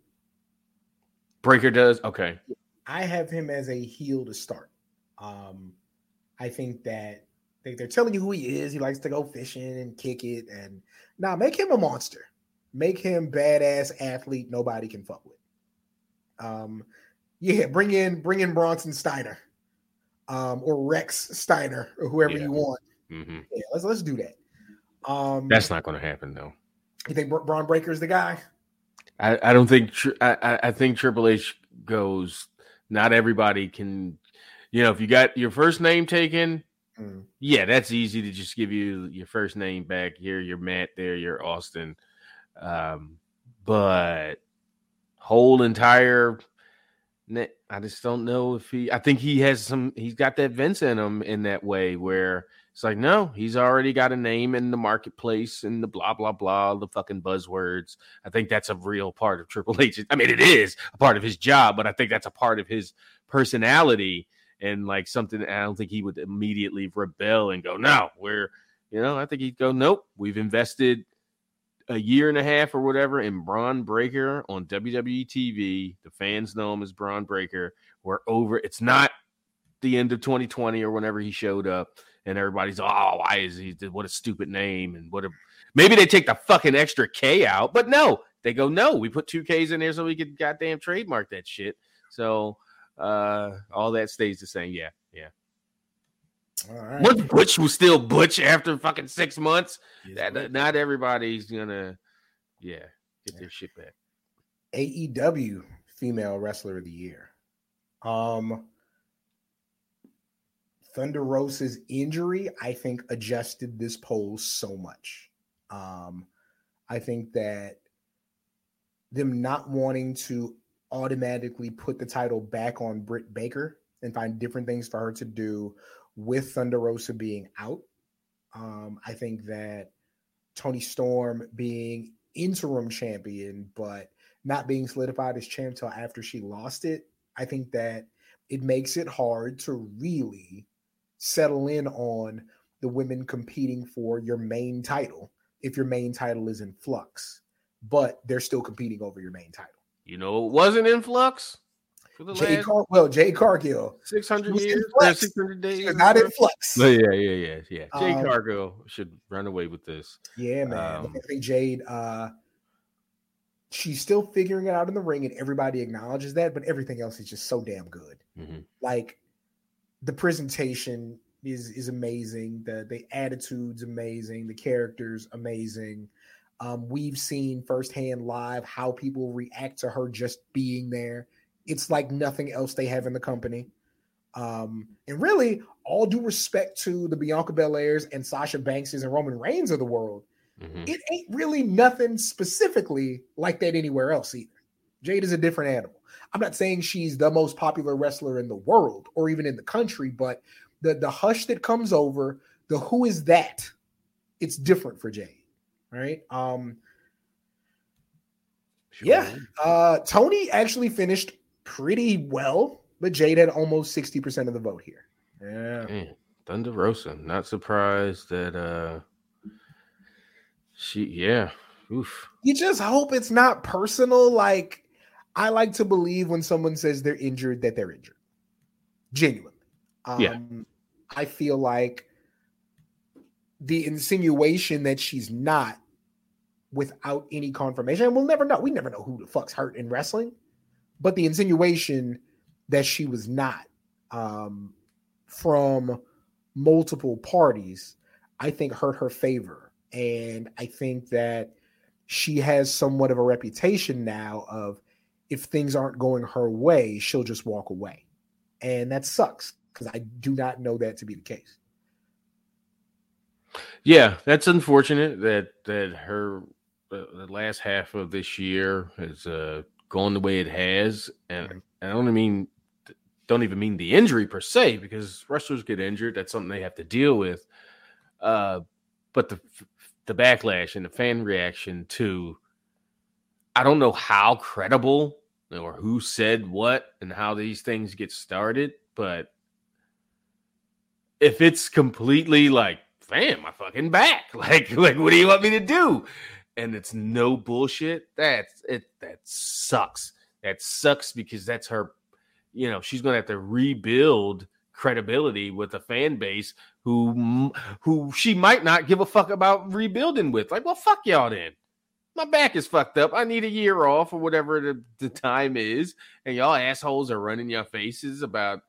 Breakker does okay. I have him as a heel to start. Um, I think that they, they're telling you who he is. He likes to go fishing and kick it, and now make him a monster. Make him badass athlete nobody can fuck with. Um, yeah, bring in bring in Bronson Steiner, um, or Rechsteiner, or whoever Yeah. you want. hmm Yeah, let's let's do that. Um, That's not going to happen though. you think Bra- Bron Breakker's the guy? I, I don't think I I think Triple H goes. Not everybody can, you know, if you got your first name taken, Mm. yeah, that's easy to just give you your first name back. Here, you're Matt. There, you're Austin. Um, but whole entire, I just don't know if he. I think he has some. He's got that Vince in him in that way where it's like, no, he's already got a name in the marketplace and the blah blah blah, the fucking buzzwords. I think that's a real part of Triple H. I mean, it is a part of his job, but I think that's a part of his personality and like something. I don't think he would immediately rebel and go, "No, we're," you know. I think he'd go, "Nope, we've invested a year and a half or whatever in Bron Breakker on WWE TV. The fans know him as Bron Breakker. We're over. It's not the end of 2020 or whenever he showed up." And everybody's, oh, why is he? What a stupid name! And what a maybe they take the fucking extra K out, but no, they go, no, we put two Ks in there so we could goddamn trademark that shit. So uh all that stays the same. Yeah, yeah. All right. Butch, Butch was still Butch after fucking six months. Yes, That, not everybody's gonna, yeah, get their shit back. AEW Female Wrestler of the Year. Um, Thunder Rosa's injury, I think, adjusted this poll so much. Um, I think that them not wanting to automatically put the title back on Britt Baker and find different things for her to do with Thunder Rosa being out. Um, I think that Toni Storm being interim champion, but not being solidified as champ till after she lost it, I think that it makes it hard to really settle in on the women competing for your main title if your main title is in flux, but they're still competing over your main title. You know, it wasn't in flux Jay Car- well, Jade Cargill, six hundred years, six hundred days. or not in whatever. flux. But yeah, yeah, yeah, yeah. Jay Um, Cargill should run away with this. Yeah, man. Um, I think Jade, uh, she's still figuring it out in the ring, and everybody acknowledges that, but everything else is just so damn good. Mhm. Like the presentation is is amazing, the the attitude's amazing, the characters amazing. Um, we've seen firsthand live how people react to her just being there. It's like nothing else they have in the company. Um, and really, all due respect to the Bianca Belairs and Sasha Bankses and Roman Reigns of the world, Mhm. it ain't really nothing specifically like that anywhere else either. Jade is a different animal. I'm not saying she's the most popular wrestler in the world or even in the country, but the the hush that comes over, the who is that? It's different for Jade, right? Um, yeah. Uh, Toni actually finished pretty well, but Jade had almost 60% of the vote here. Yeah. Man, Thunder Rosa. Not surprised that uh she yeah. Oof. you just hope it's not personal. Like, I like to believe when someone says they're injured that they're injured. Genuinely. Um, Yeah. I feel like the insinuation that she's not without any confirmation, and we'll never know. We never know who the fuck's hurt in wrestling, but the insinuation that she was not um, from multiple parties, I think hurt her favor. And I think that she has somewhat of a reputation now of if things aren't going her way, she'll just walk away. And that sucks because I do not know that to be the case. Yeah, that's unfortunate that that her the last half of this year has uh, gone the way it has, and. I don't mean don't even mean the injury per se because wrestlers get injured. That's something they have to deal with. Uh, but the the backlash and the fan reaction to I don't know how credible or who said what and how these things get started, but if it's completely like, fam, my fucking back. Like, like, what do you want me to do? And it's no bullshit. That's it. That sucks. That sucks because that's her. You know, she's gonna have to rebuild credibility with a fan base who who she might not give a fuck about rebuilding with. Like, well, fuck y'all then. My back is fucked up. I need a year off or whatever the, the time is, and y'all assholes are running your faces about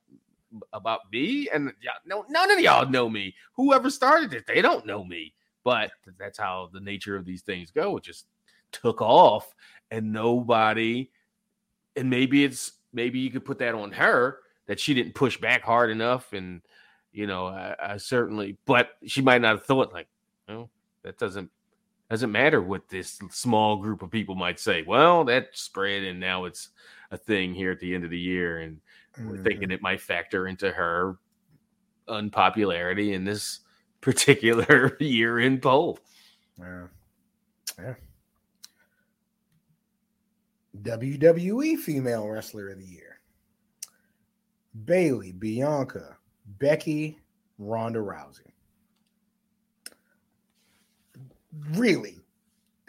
about me, and y'all, no, none of y'all know me. Whoever started it, they don't know me. But that's how the nature of these things go. It just took off, and nobody. And maybe it's maybe you could put that on her that she didn't push back hard enough, and you know, I, I certainly. But she might not have thought like, no, that doesn't doesn't matter what this small group of people might say. Well, that spread, and now it's a thing here at the end of the year, and we're thinking mm-hmm. it might factor into her unpopularity in this particular year in poll. Yeah. Yeah. WWE Female Wrestler of the Year. Bayley, Bianca, Becky, Ronda Rousey. Really,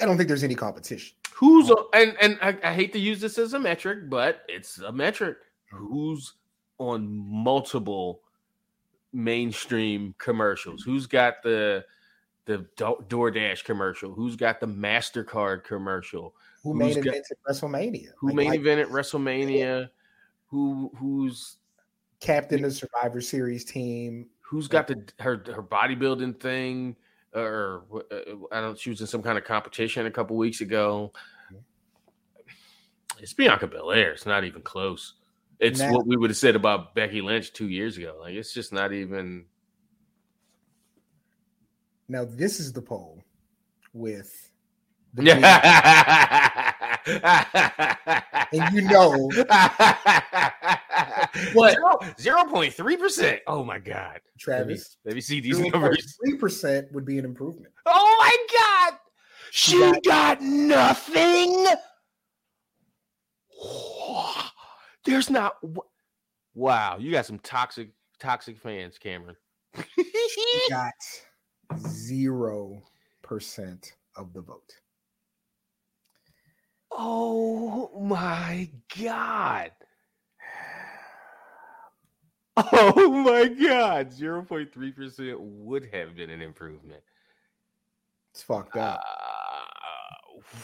I don't think there's any competition. Who's and and I, I hate to use this as a metric, but it's a metric. Who's on multiple mainstream commercials? Who's got the the Do- DoorDash commercial? Who's got the Mastercard commercial? Who Who's main got- evented WrestleMania? Who Like- main like evented WrestleMania? Who who's captain of the Survivor Series team? who's got the her her bodybuilding thing or uh, I don't she was in some kind of competition a couple weeks ago. It's Bianca Belair. It's not even close. It's Now- what we would have said about Becky Lynch two years ago. Like it's just not even. Now this is the poll with the and you know what zero point three percent. Oh my god, Let me, Travis. let me see these numbers. Three percent would be an improvement. Oh my god, she got- got nothing. There's not. Wow, you got some toxic, toxic fans, Cameron. She got zero percent of the vote. oh my god. Oh my god, 0.3% would have been an improvement. It's fucked up. Uh,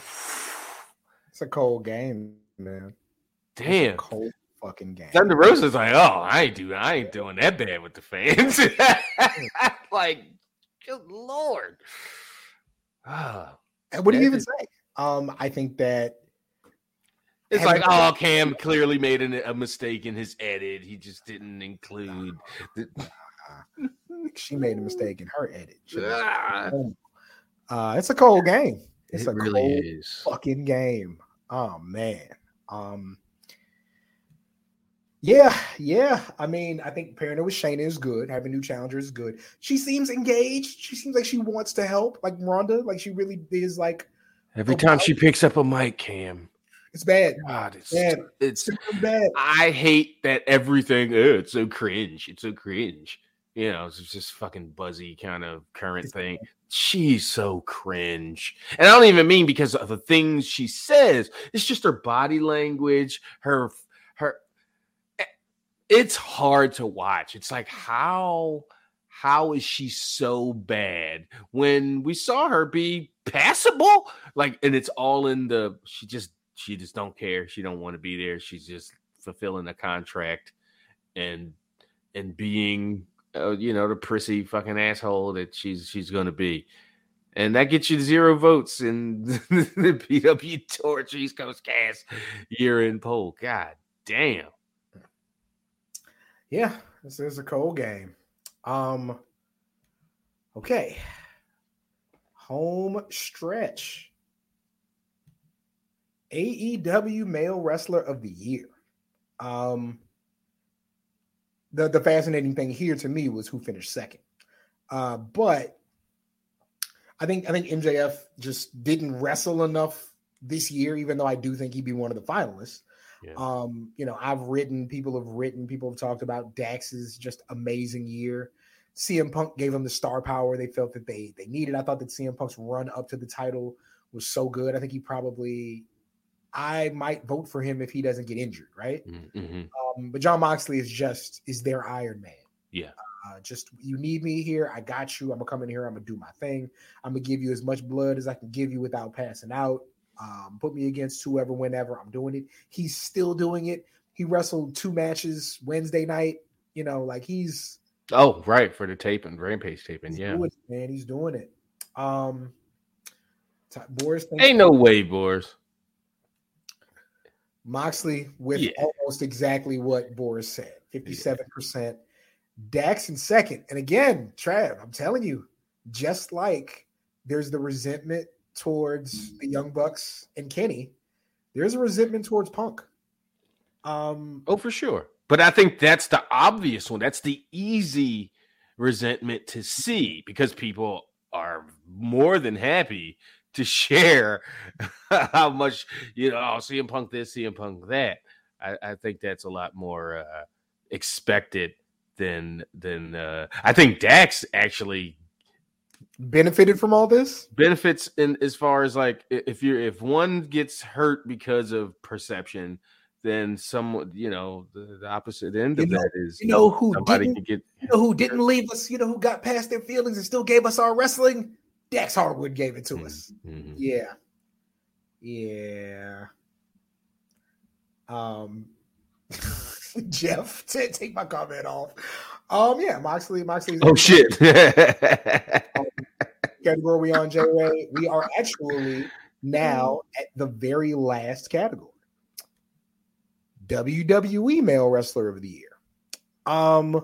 It's a cold game, man. It's a damn. cold fucking game. Thunder Rosa's like, oh, I ain't do, I ain't doing that bad with the fans. like, good lord. Ah. And what do you even That say? Um, I think that It's like, oh, Cam clearly made an, a mistake in his edit. He just didn't include. The, she made a mistake in her edit. Ah, Uh, it's a cold game. It's it a really cold is. fucking game. Oh man. Um yeah, yeah. I mean, I think pairing her with Shayna is good. Having a new challenger is good. She seems engaged. She seems like she wants to help, like Ronda. Like she really is like Every time she picks up a mic, Cam, it's bad. God, it's Yeah. it's. It's bad. I hate that everything. Oh, it's so cringe. It's so cringe. You know, it's just fucking buzzy kind of current thing. She's so cringe, and I don't even mean because of the things she says. It's just her body language, her It's hard to watch. It's like how how is she so bad when we saw her be passable? Like, and it's all in the she just she just don't care. She don't want to be there. She's just fulfilling a contract and and being uh, you know the prissy fucking asshole that she's she's to be. And that gets you zero votes in the PW Torch East Coast cast year in poll. God damn. Yeah, this is a cold game. Um okay. Home stretch. AEW male wrestler of the year. Um the the fascinating thing here to me was who finished second. Uh but I think I think MJF just didn't wrestle enough this year even though I do think he'd be one of the finalists. Yeah. Um, you know, I've written, people have written, people have talked about Dax's just amazing year. CM Punk gave him the star power they felt that they they needed. I thought that CM Punk's run up to the title was so good. I think he probably I might vote for him if he doesn't get injured, right? Mm-hmm. Um, but Jon Moxley is just is their Iron Man. Yeah. Uh, just you need me here. I got you. I'm gonna come in here. I'm gonna do my thing. I'm gonna give you as much blood as I can give you without passing out. Um, put me against whoever, whenever I'm doing it. He's still doing it. He wrestled two matches Wednesday night. You know, like he's Oh, right, for the taping, rampage taping. Yeah. it, man. He's doing it. Um, T- Boris, Ain't no way, Boris. Moxley with Yeah. almost exactly what Boris said 57%. Dax in second. And again, Trav, I'm telling you, just like there's the resentment towards the Young Bucks and Kenny, there's a resentment towards Punk. Um, Oh, for sure. But I think that's the obvious one. That's the easy resentment to see because people are more than happy to share how much, you know, oh, CM Punk this, CM Punk that. I, I think that's a lot more uh, expected than than uh, I think Dax actually benefited from all this. benefits in as far as like if you're if one gets hurt because of perception, then some you know the, the opposite end You of know- that is You know who somebody didn't get you know who didn't leave us, you know who got past their feelings and still gave us our wrestling? Dax Harwood gave it to us. Mhm. Yeah. Yeah. Um Jeff, t- take my comment off. Um, yeah, Moxley, Moxley. Oh shit! Category we on, J Way. We are actually now at the very last category. WWE Male Wrestler of the Year. Um,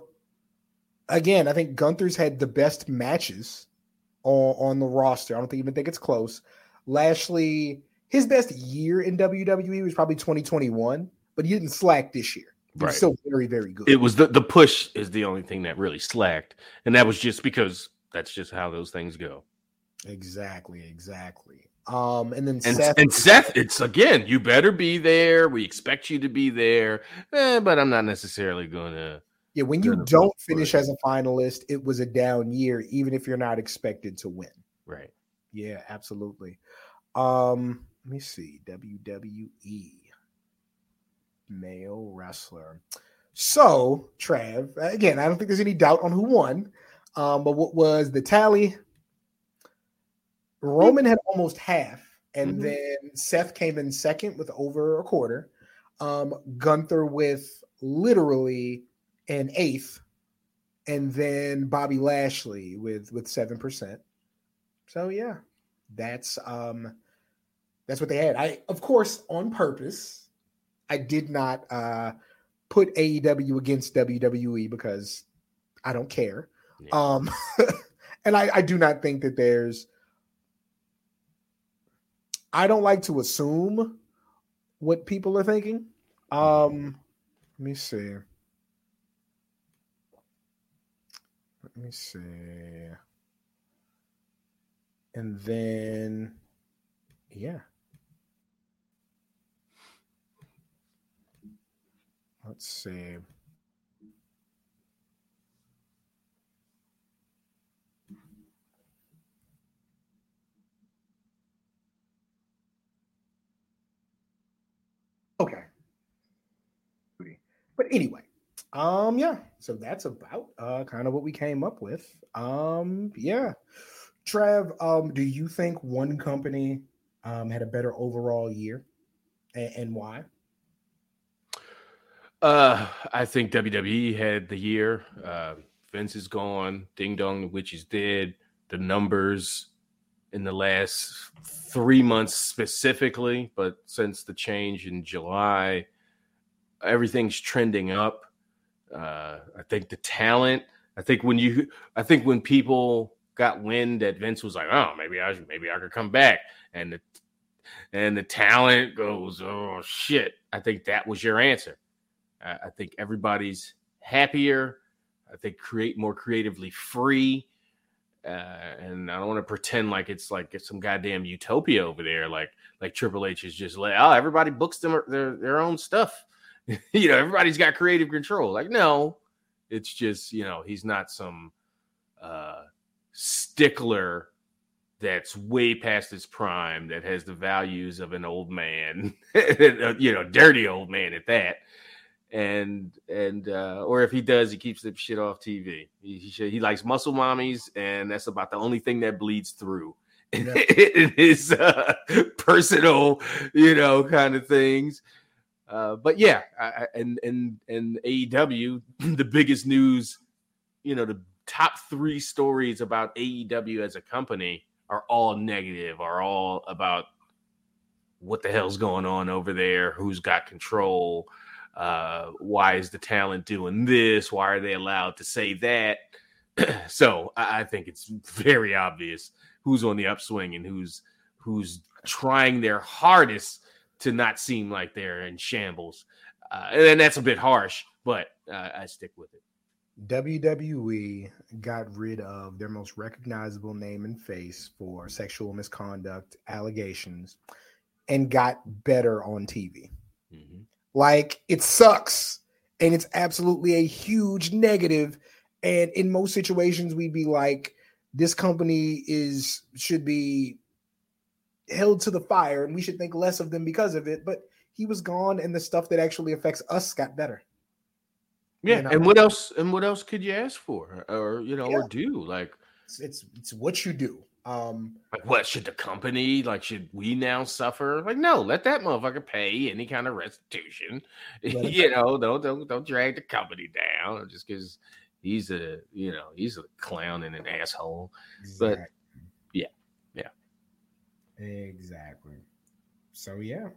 again, I think Gunther's had the best matches on, on the roster. I don't think, even think it's close. Lashley, his best year in WWE was probably 2021, but he didn't slack this year. Right. still very, very good. it was the the push is the only thing that really slacked, and that was just because that's just how those things go. exactly, exactly. Um, and then And Seth, and Seth, it's again, you better be there. We expect you to be there, eh, but I'm not necessarily gonna. yeah, when you don't finish as a finalist, it was a down year, even if you're not expected to win. Right. Yeah, absolutely. Um, let me see. WWE male wrestler. So, Trav, again, I don't think there's any doubt on who won. Um, but what was the tally? Roman had almost half, and Mhm. then Seth came in second with over a quarter. Um, Gunther with literally an eighth, and then Bobby Lashley with with seven percent. So yeah, that's um that's what they had. I of course on purpose I did not uh put AEW against WWE because I don't care. Yeah. Um and I, I do not think that there's I don't like to assume what people are thinking. Um let me see. Let me see. And then, yeah. Let's see. Okay. But anyway, Um, yeah. So that's about uh kind of what we came up with. Um, yeah. Trev, um, do you think one company um had a better overall year and, and why? Uh, I think WWE had the year. Uh, Vince is gone. Ding Dong, the Witch is dead. The numbers in the last three months specifically, but since the change in July, everything's trending up. Uh, I think the talent. I think when you, I think when people got wind that Vince was like, oh, maybe I should, maybe I could come back, and the and the talent goes, oh shit. I think that was your answer. I, think everybody's happier. I think create more creatively free. Uh, and I don't want to pretend like it's like some goddamn utopia over there. Like like Triple H is just like, oh, everybody books them their their own stuff. you know, everybody's got creative control. Like, no, it's just you know he's not some uh, stickler that's way past his prime that has the values of an old man, you know, dirty old man at that and and uh, or if he does, he keeps the shit off TV. He he, he likes muscle mommies, and that's about the only thing that bleeds through yeah. in his uh, personal, you know, kind of things. Uh, but yeah, I, and and and AEW, the biggest news, you know, the top three stories about AEW as a company are all negative, are all about what the hell's going on over there, who's got control uh, why is the talent doing this? Why are they allowed to say that? so I, I think it's very obvious who's on the upswing and who's who's trying their hardest to not seem like they're in shambles. Uh, and that's a bit harsh, but uh, I stick with it. WWE got rid of their most recognizable name and face for sexual misconduct allegations and got better on TV. Mm-hmm. Like it sucks and it's absolutely a huge negative. And in most situations, we'd be like, this company is should be held to the fire and we should think less of them because of it. But he was gone and the stuff that actually affects us got better. Yeah. You know? And what else and what else could you ask for or you know, yeah. or do? Like it's, it's it's what you do. Um, like, what should the company like? Should we now suffer? Like, no, let that motherfucker pay any kind of restitution. you know, don't don't don't drag the company down just because he's a you know he's a clown and an asshole. Exactly. But yeah, yeah, exactly. So yeah,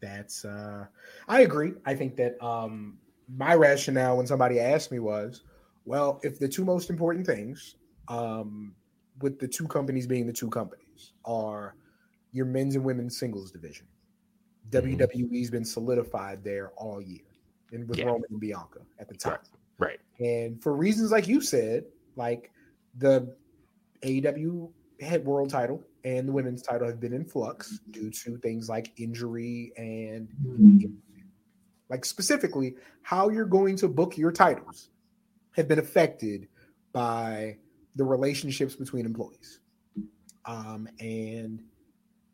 that's uh, I agree. I think that um, my rationale when somebody asked me was, well, if the two most important things um with the two companies being the two companies are your men's and women's singles division. Mm-hmm. WWE's been solidified there all year, and with yeah. Roman and Bianca at the time. Right. right. And for reasons like you said, like the AEW head world title and the women's title have been in flux due to things like injury and mm-hmm. like specifically how you're going to book your titles have been affected by the relationships between employees. Um, and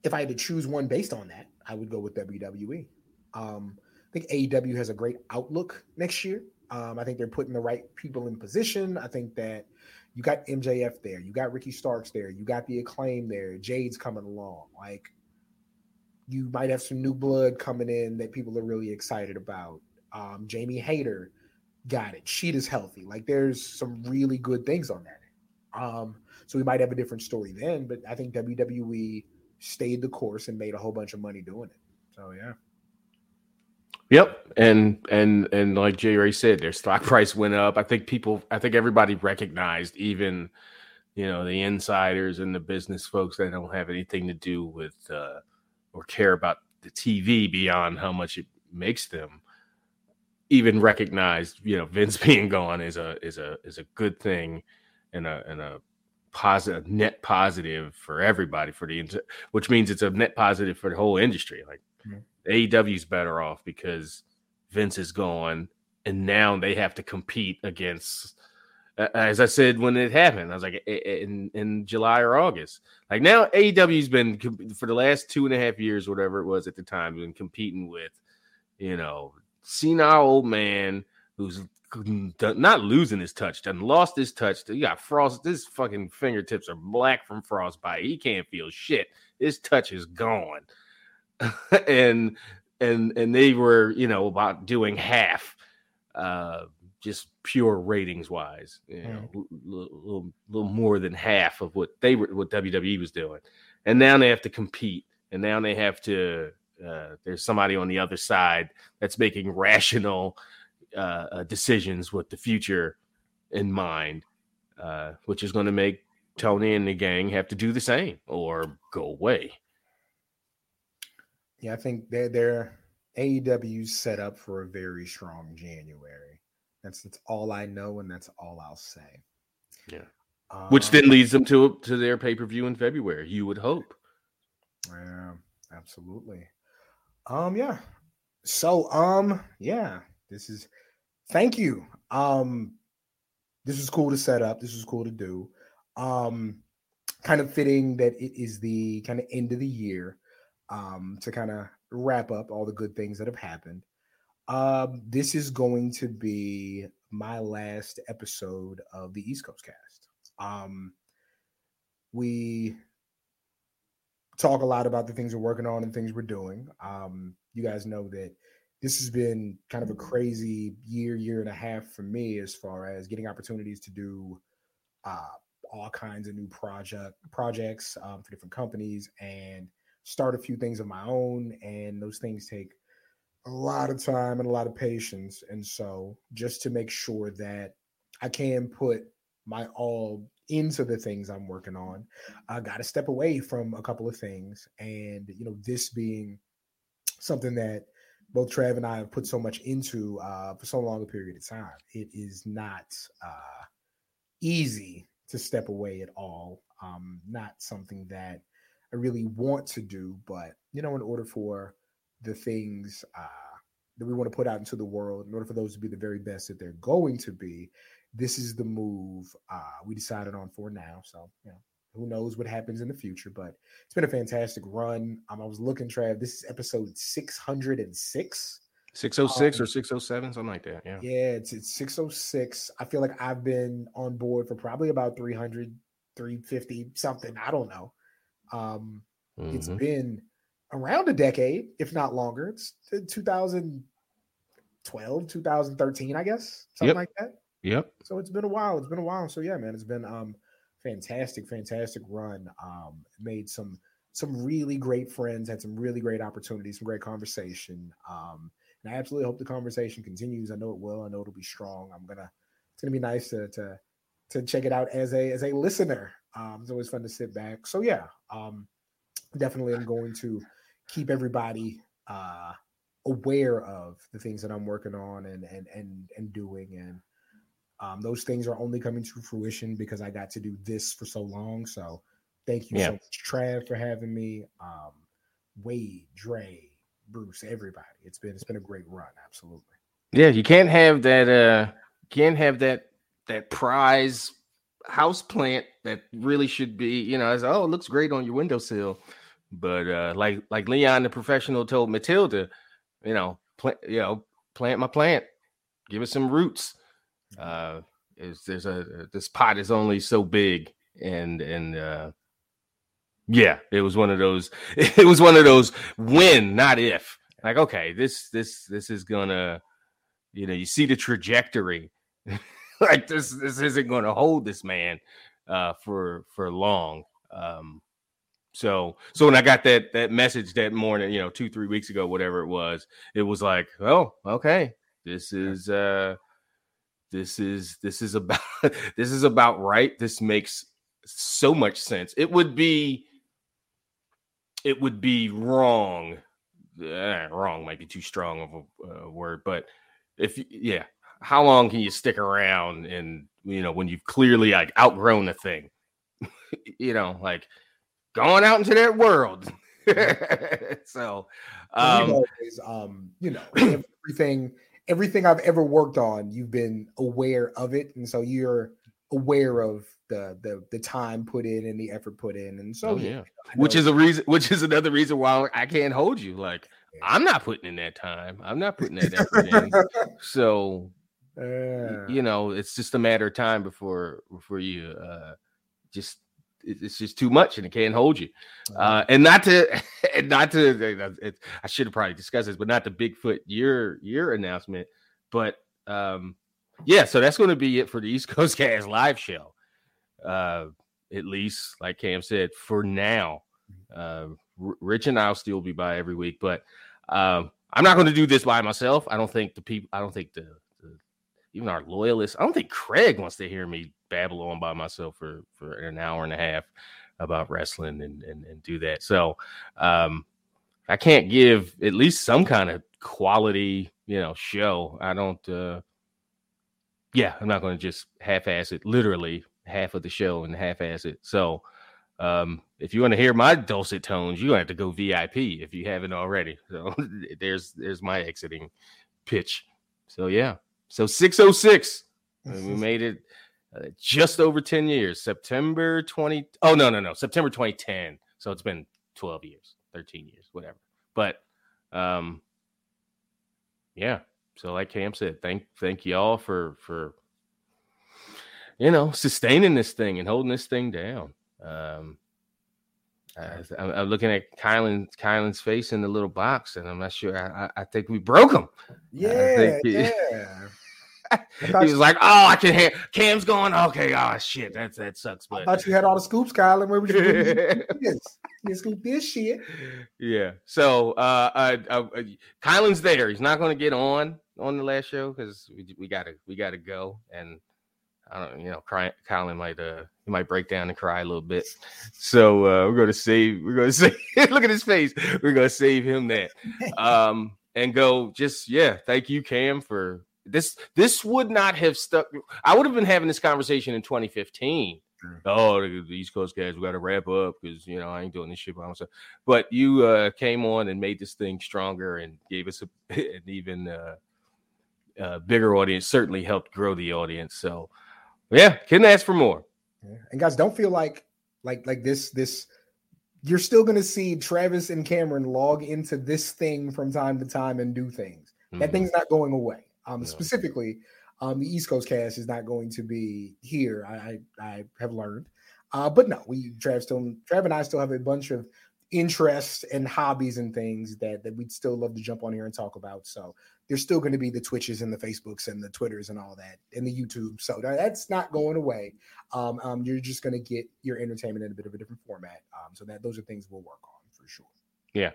if I had to choose one based on that, I would go with WWE. Um, I think AEW has a great outlook next year. Um, I think they're putting the right people in position. I think that you got MJF there, you got Ricky Starks there, you got the acclaim there, Jade's coming along. Like you might have some new blood coming in that people are really excited about. Um, Jamie Hayter got it. Shida is healthy. Like there's some really good things on that. Um, so we might have a different story then, but I think WWE stayed the course and made a whole bunch of money doing it. So yeah. Yep, and and and like Jay Ray said, their stock price went up. I think people, I think everybody recognized, even you know the insiders and the business folks that don't have anything to do with uh, or care about the TV beyond how much it makes them. Even recognized, you know, Vince being gone is a is a is a good thing and a and a positive net positive for everybody for the which means it's a net positive for the whole industry. Like mm-hmm. AEW's better off because Vince is gone and now they have to compete against as I said when it happened, I was like in in July or August. Like now, AEW's been for the last two and a half years, whatever it was at the time, been competing with, you know, senile old man who's not losing his touch, done lost his touch. You got frost. His fucking fingertips are black from frostbite. He can't feel shit. His touch is gone. and and and they were, you know, about doing half, uh, just pure ratings wise. You know, mm. little, little, little more than half of what they were, what WWE was doing. And now they have to compete, and now they have to. Uh, there's somebody on the other side that's making rational uh, uh, decisions with the future in mind, uh, which is going to make Tony and the gang have to do the same or go away. Yeah, I think they're, they're AEW's set up for a very strong January. That's that's all I know, and that's all I'll say. Yeah, um, which then leads them to to their pay per view in February. You would hope. Yeah, absolutely. Um, yeah. So, um, yeah, this is thank you. Um, this was cool to set up. This was cool to do. Um, kind of fitting that it is the kind of end of the year. Um, to kind of wrap up all the good things that have happened. Um, this is going to be my last episode of the East Coast Cast. Um, we talk a lot about the things we're working on and things we're doing. Um, you guys know that this has been kind of a crazy year, year and a half for me as far as getting opportunities to do uh, all kinds of new project projects um, for different companies and start a few things of my own. And those things take a lot of time and a lot of patience. And so, just to make sure that I can put my all into the things I'm working on, I got to step away from a couple of things. And, you know, this being something that both Trav and I have put so much into uh, for so long a period of time. It is not uh, easy to step away at all. Um, not something that I really want to do, but you know, in order for the things uh, that we want to put out into the world, in order for those to be the very best that they're going to be, this is the move uh, we decided on for now. So, you know, who knows what happens in the future, but it's been a fantastic run. Um, I was looking, Trav, this is episode 606. 606 um, or 607, something like that. Yeah. Yeah, it's, it's 606. I feel like I've been on board for probably about 300, 350, something. I don't know. Um, mm-hmm. It's been around a decade, if not longer. It's 2012, 2013, I guess, something yep. like that. Yep. So it's been a while. It's been a while. So yeah, man, it's been um fantastic, fantastic run. Um, made some some really great friends, had some really great opportunities, some great conversation. Um, and I absolutely hope the conversation continues. I know it will. I know it'll be strong. I'm gonna. It's gonna be nice to to to check it out as a as a listener. Um, it's always fun to sit back. So yeah, um, definitely I'm going to keep everybody uh, aware of the things that I'm working on and and and and doing and um, those things are only coming to fruition because I got to do this for so long. So thank you yeah. so much, Trav, for having me. Um, Wade, Dre, Bruce, everybody. It's been it's been a great run. Absolutely. Yeah, you can't have that. Uh, can't have that that prize house plant that really should be. You know, as oh, it looks great on your windowsill, but uh, like like Leon the professional told Mathilda, you know, plant you know plant my plant, give it some roots uh, is there's a this pot is only so big, and and uh, yeah, it was one of those. It was one of those when, not if. Like, okay, this this this is gonna, you know, you see the trajectory. like this this isn't going to hold this man uh, for for long. Um, so so when I got that that message that morning, you know, two three weeks ago, whatever it was, it was like, oh, okay, this is uh this is this is about this is about right. This makes so much sense. It would be it would be wrong. Eh, wrong might be too strong of a uh, word but if yeah how long can you stick around and you know when you've clearly like outgrown the thing? You know like going out into that world. So um, always, um you know everything everything I've ever worked on, you've been aware of it, and so you're aware of the the the time put in and the effort put in, and so oh, yeah, which is a reason, which is another reason why I can't hold you. Like yeah. I'm not putting in that time, I'm not putting that effort in. So Yeah. you know, it's just a matter of time before before you uh just it's just too much and it can't hold you. Uh and not to and not to it, I should have probably discussed this, but not the Bigfoot year year announcement. But um yeah, so that's going to be it for the East Coast Cast live show. Uh at least like Cam said, for now. Uh Rich and I'll still be by every week, but um I'm not going to do this by myself. I don't think the people I don't think the, the even our loyalists. I don't think Craig wants to hear me babble on by myself for for an hour and a half about wrestling and and, and do that. So um I can't give at least some kind of quality, you know, show. I don't uh yeah, I'm not going to just half-ass it, literally half of the show and half-ass it. So um if you want to hear my dulcet tones, you're gonna have to go VIP if you haven't already. So there's there's my exiting pitch. So yeah. So 606. Uh, we made it uh, just over 10 years. September 20. Oh, no, no, no. September 2010. So it's been 12 years, 13 years, whatever. But um yeah. So like Cam said, thank thank y'all for for you know sustaining this thing and holding this thing down. Um I'm, I'm looking at Kylan Kylan's face in the little box, and I'm not sure. I, I, I think we broke him. Yeah, think yeah. I he was like, "Oh, I can hear Cam's going. Okay, oh shit, that's that sucks." I But thought you had all the scoops, Kylan. Where was you this? You scoop this shit. yeah. So, uh, uh, uh, uh, Kylan's there. He's not going to get on on the last show because we, we gotta we gotta go. And I don't, you know, cry, Kylan might uh he might break down and cry a little bit. So uh, we're gonna save. We're gonna save. look at his face. We're gonna save him that. um and go just yeah thank you cam for this this would not have stuck i would have been having this conversation in 2015 Sure. oh the, the east coast guys we got to wrap up because you know i ain't doing this shit by myself but you uh came on and made this thing stronger and gave us a, an even uh, uh bigger audience certainly helped grow the audience so yeah couldn't ask for more Yeah. And guys, don't feel like like like this this you're still gonna see Travis and Cameron log into this thing from time to time and do things. That Mhm. thing's not going away. Um, No. specifically, um, the East Coast cast is not going to be here. I I, I have learned. Uh, but no, we Trav still Trav and I still have a bunch of interests and hobbies and things that that we'd still love to jump on here and talk about. So there's still going to be the Twitches and the Facebooks and the Twitters and all that and the YouTube. So that's not going away. Um, um, you're just going to get your entertainment in a bit of a different format. Um, so that those are things we'll work on for sure. Yeah.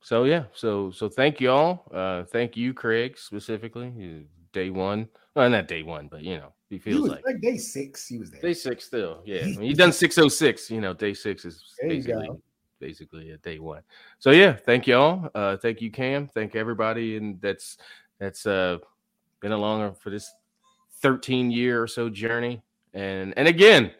So yeah. So so thank you all. Uh thank you, Craig, specifically. Day one. Well, not day one, but you know, he He feels was like like day six. He was there. day six still. Yeah. When you done 606, you know, day six is There basically basically a day one. So yeah, thank y'all. Uh thank you, Cam. Thank everybody and that's that's uh been along for this 13 year or so journey. And and again,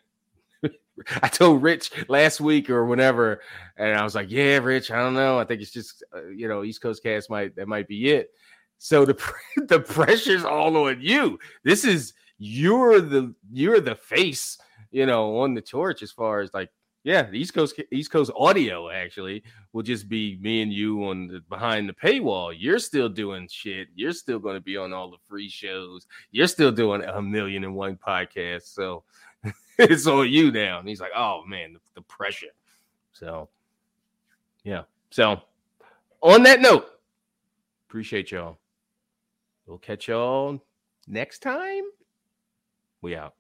I told Rich last week or whenever, and I was like, "Yeah, Rich, I don't know. I think it's just uh, you know East Coast Cast might that might be it." So the the pressure's all on you. This is you're the you're the face, you know, on the torch as far as like yeah, the East Coast East Coast audio actually will just be me and you on the behind the paywall. You're still doing shit. You're still going to be on all the free shows. You're still doing a million and one podcasts. So it's on you now. And he's like, oh man, the, the pressure. So yeah. So on that note, appreciate y'all. We'll catch y'all next time. We out.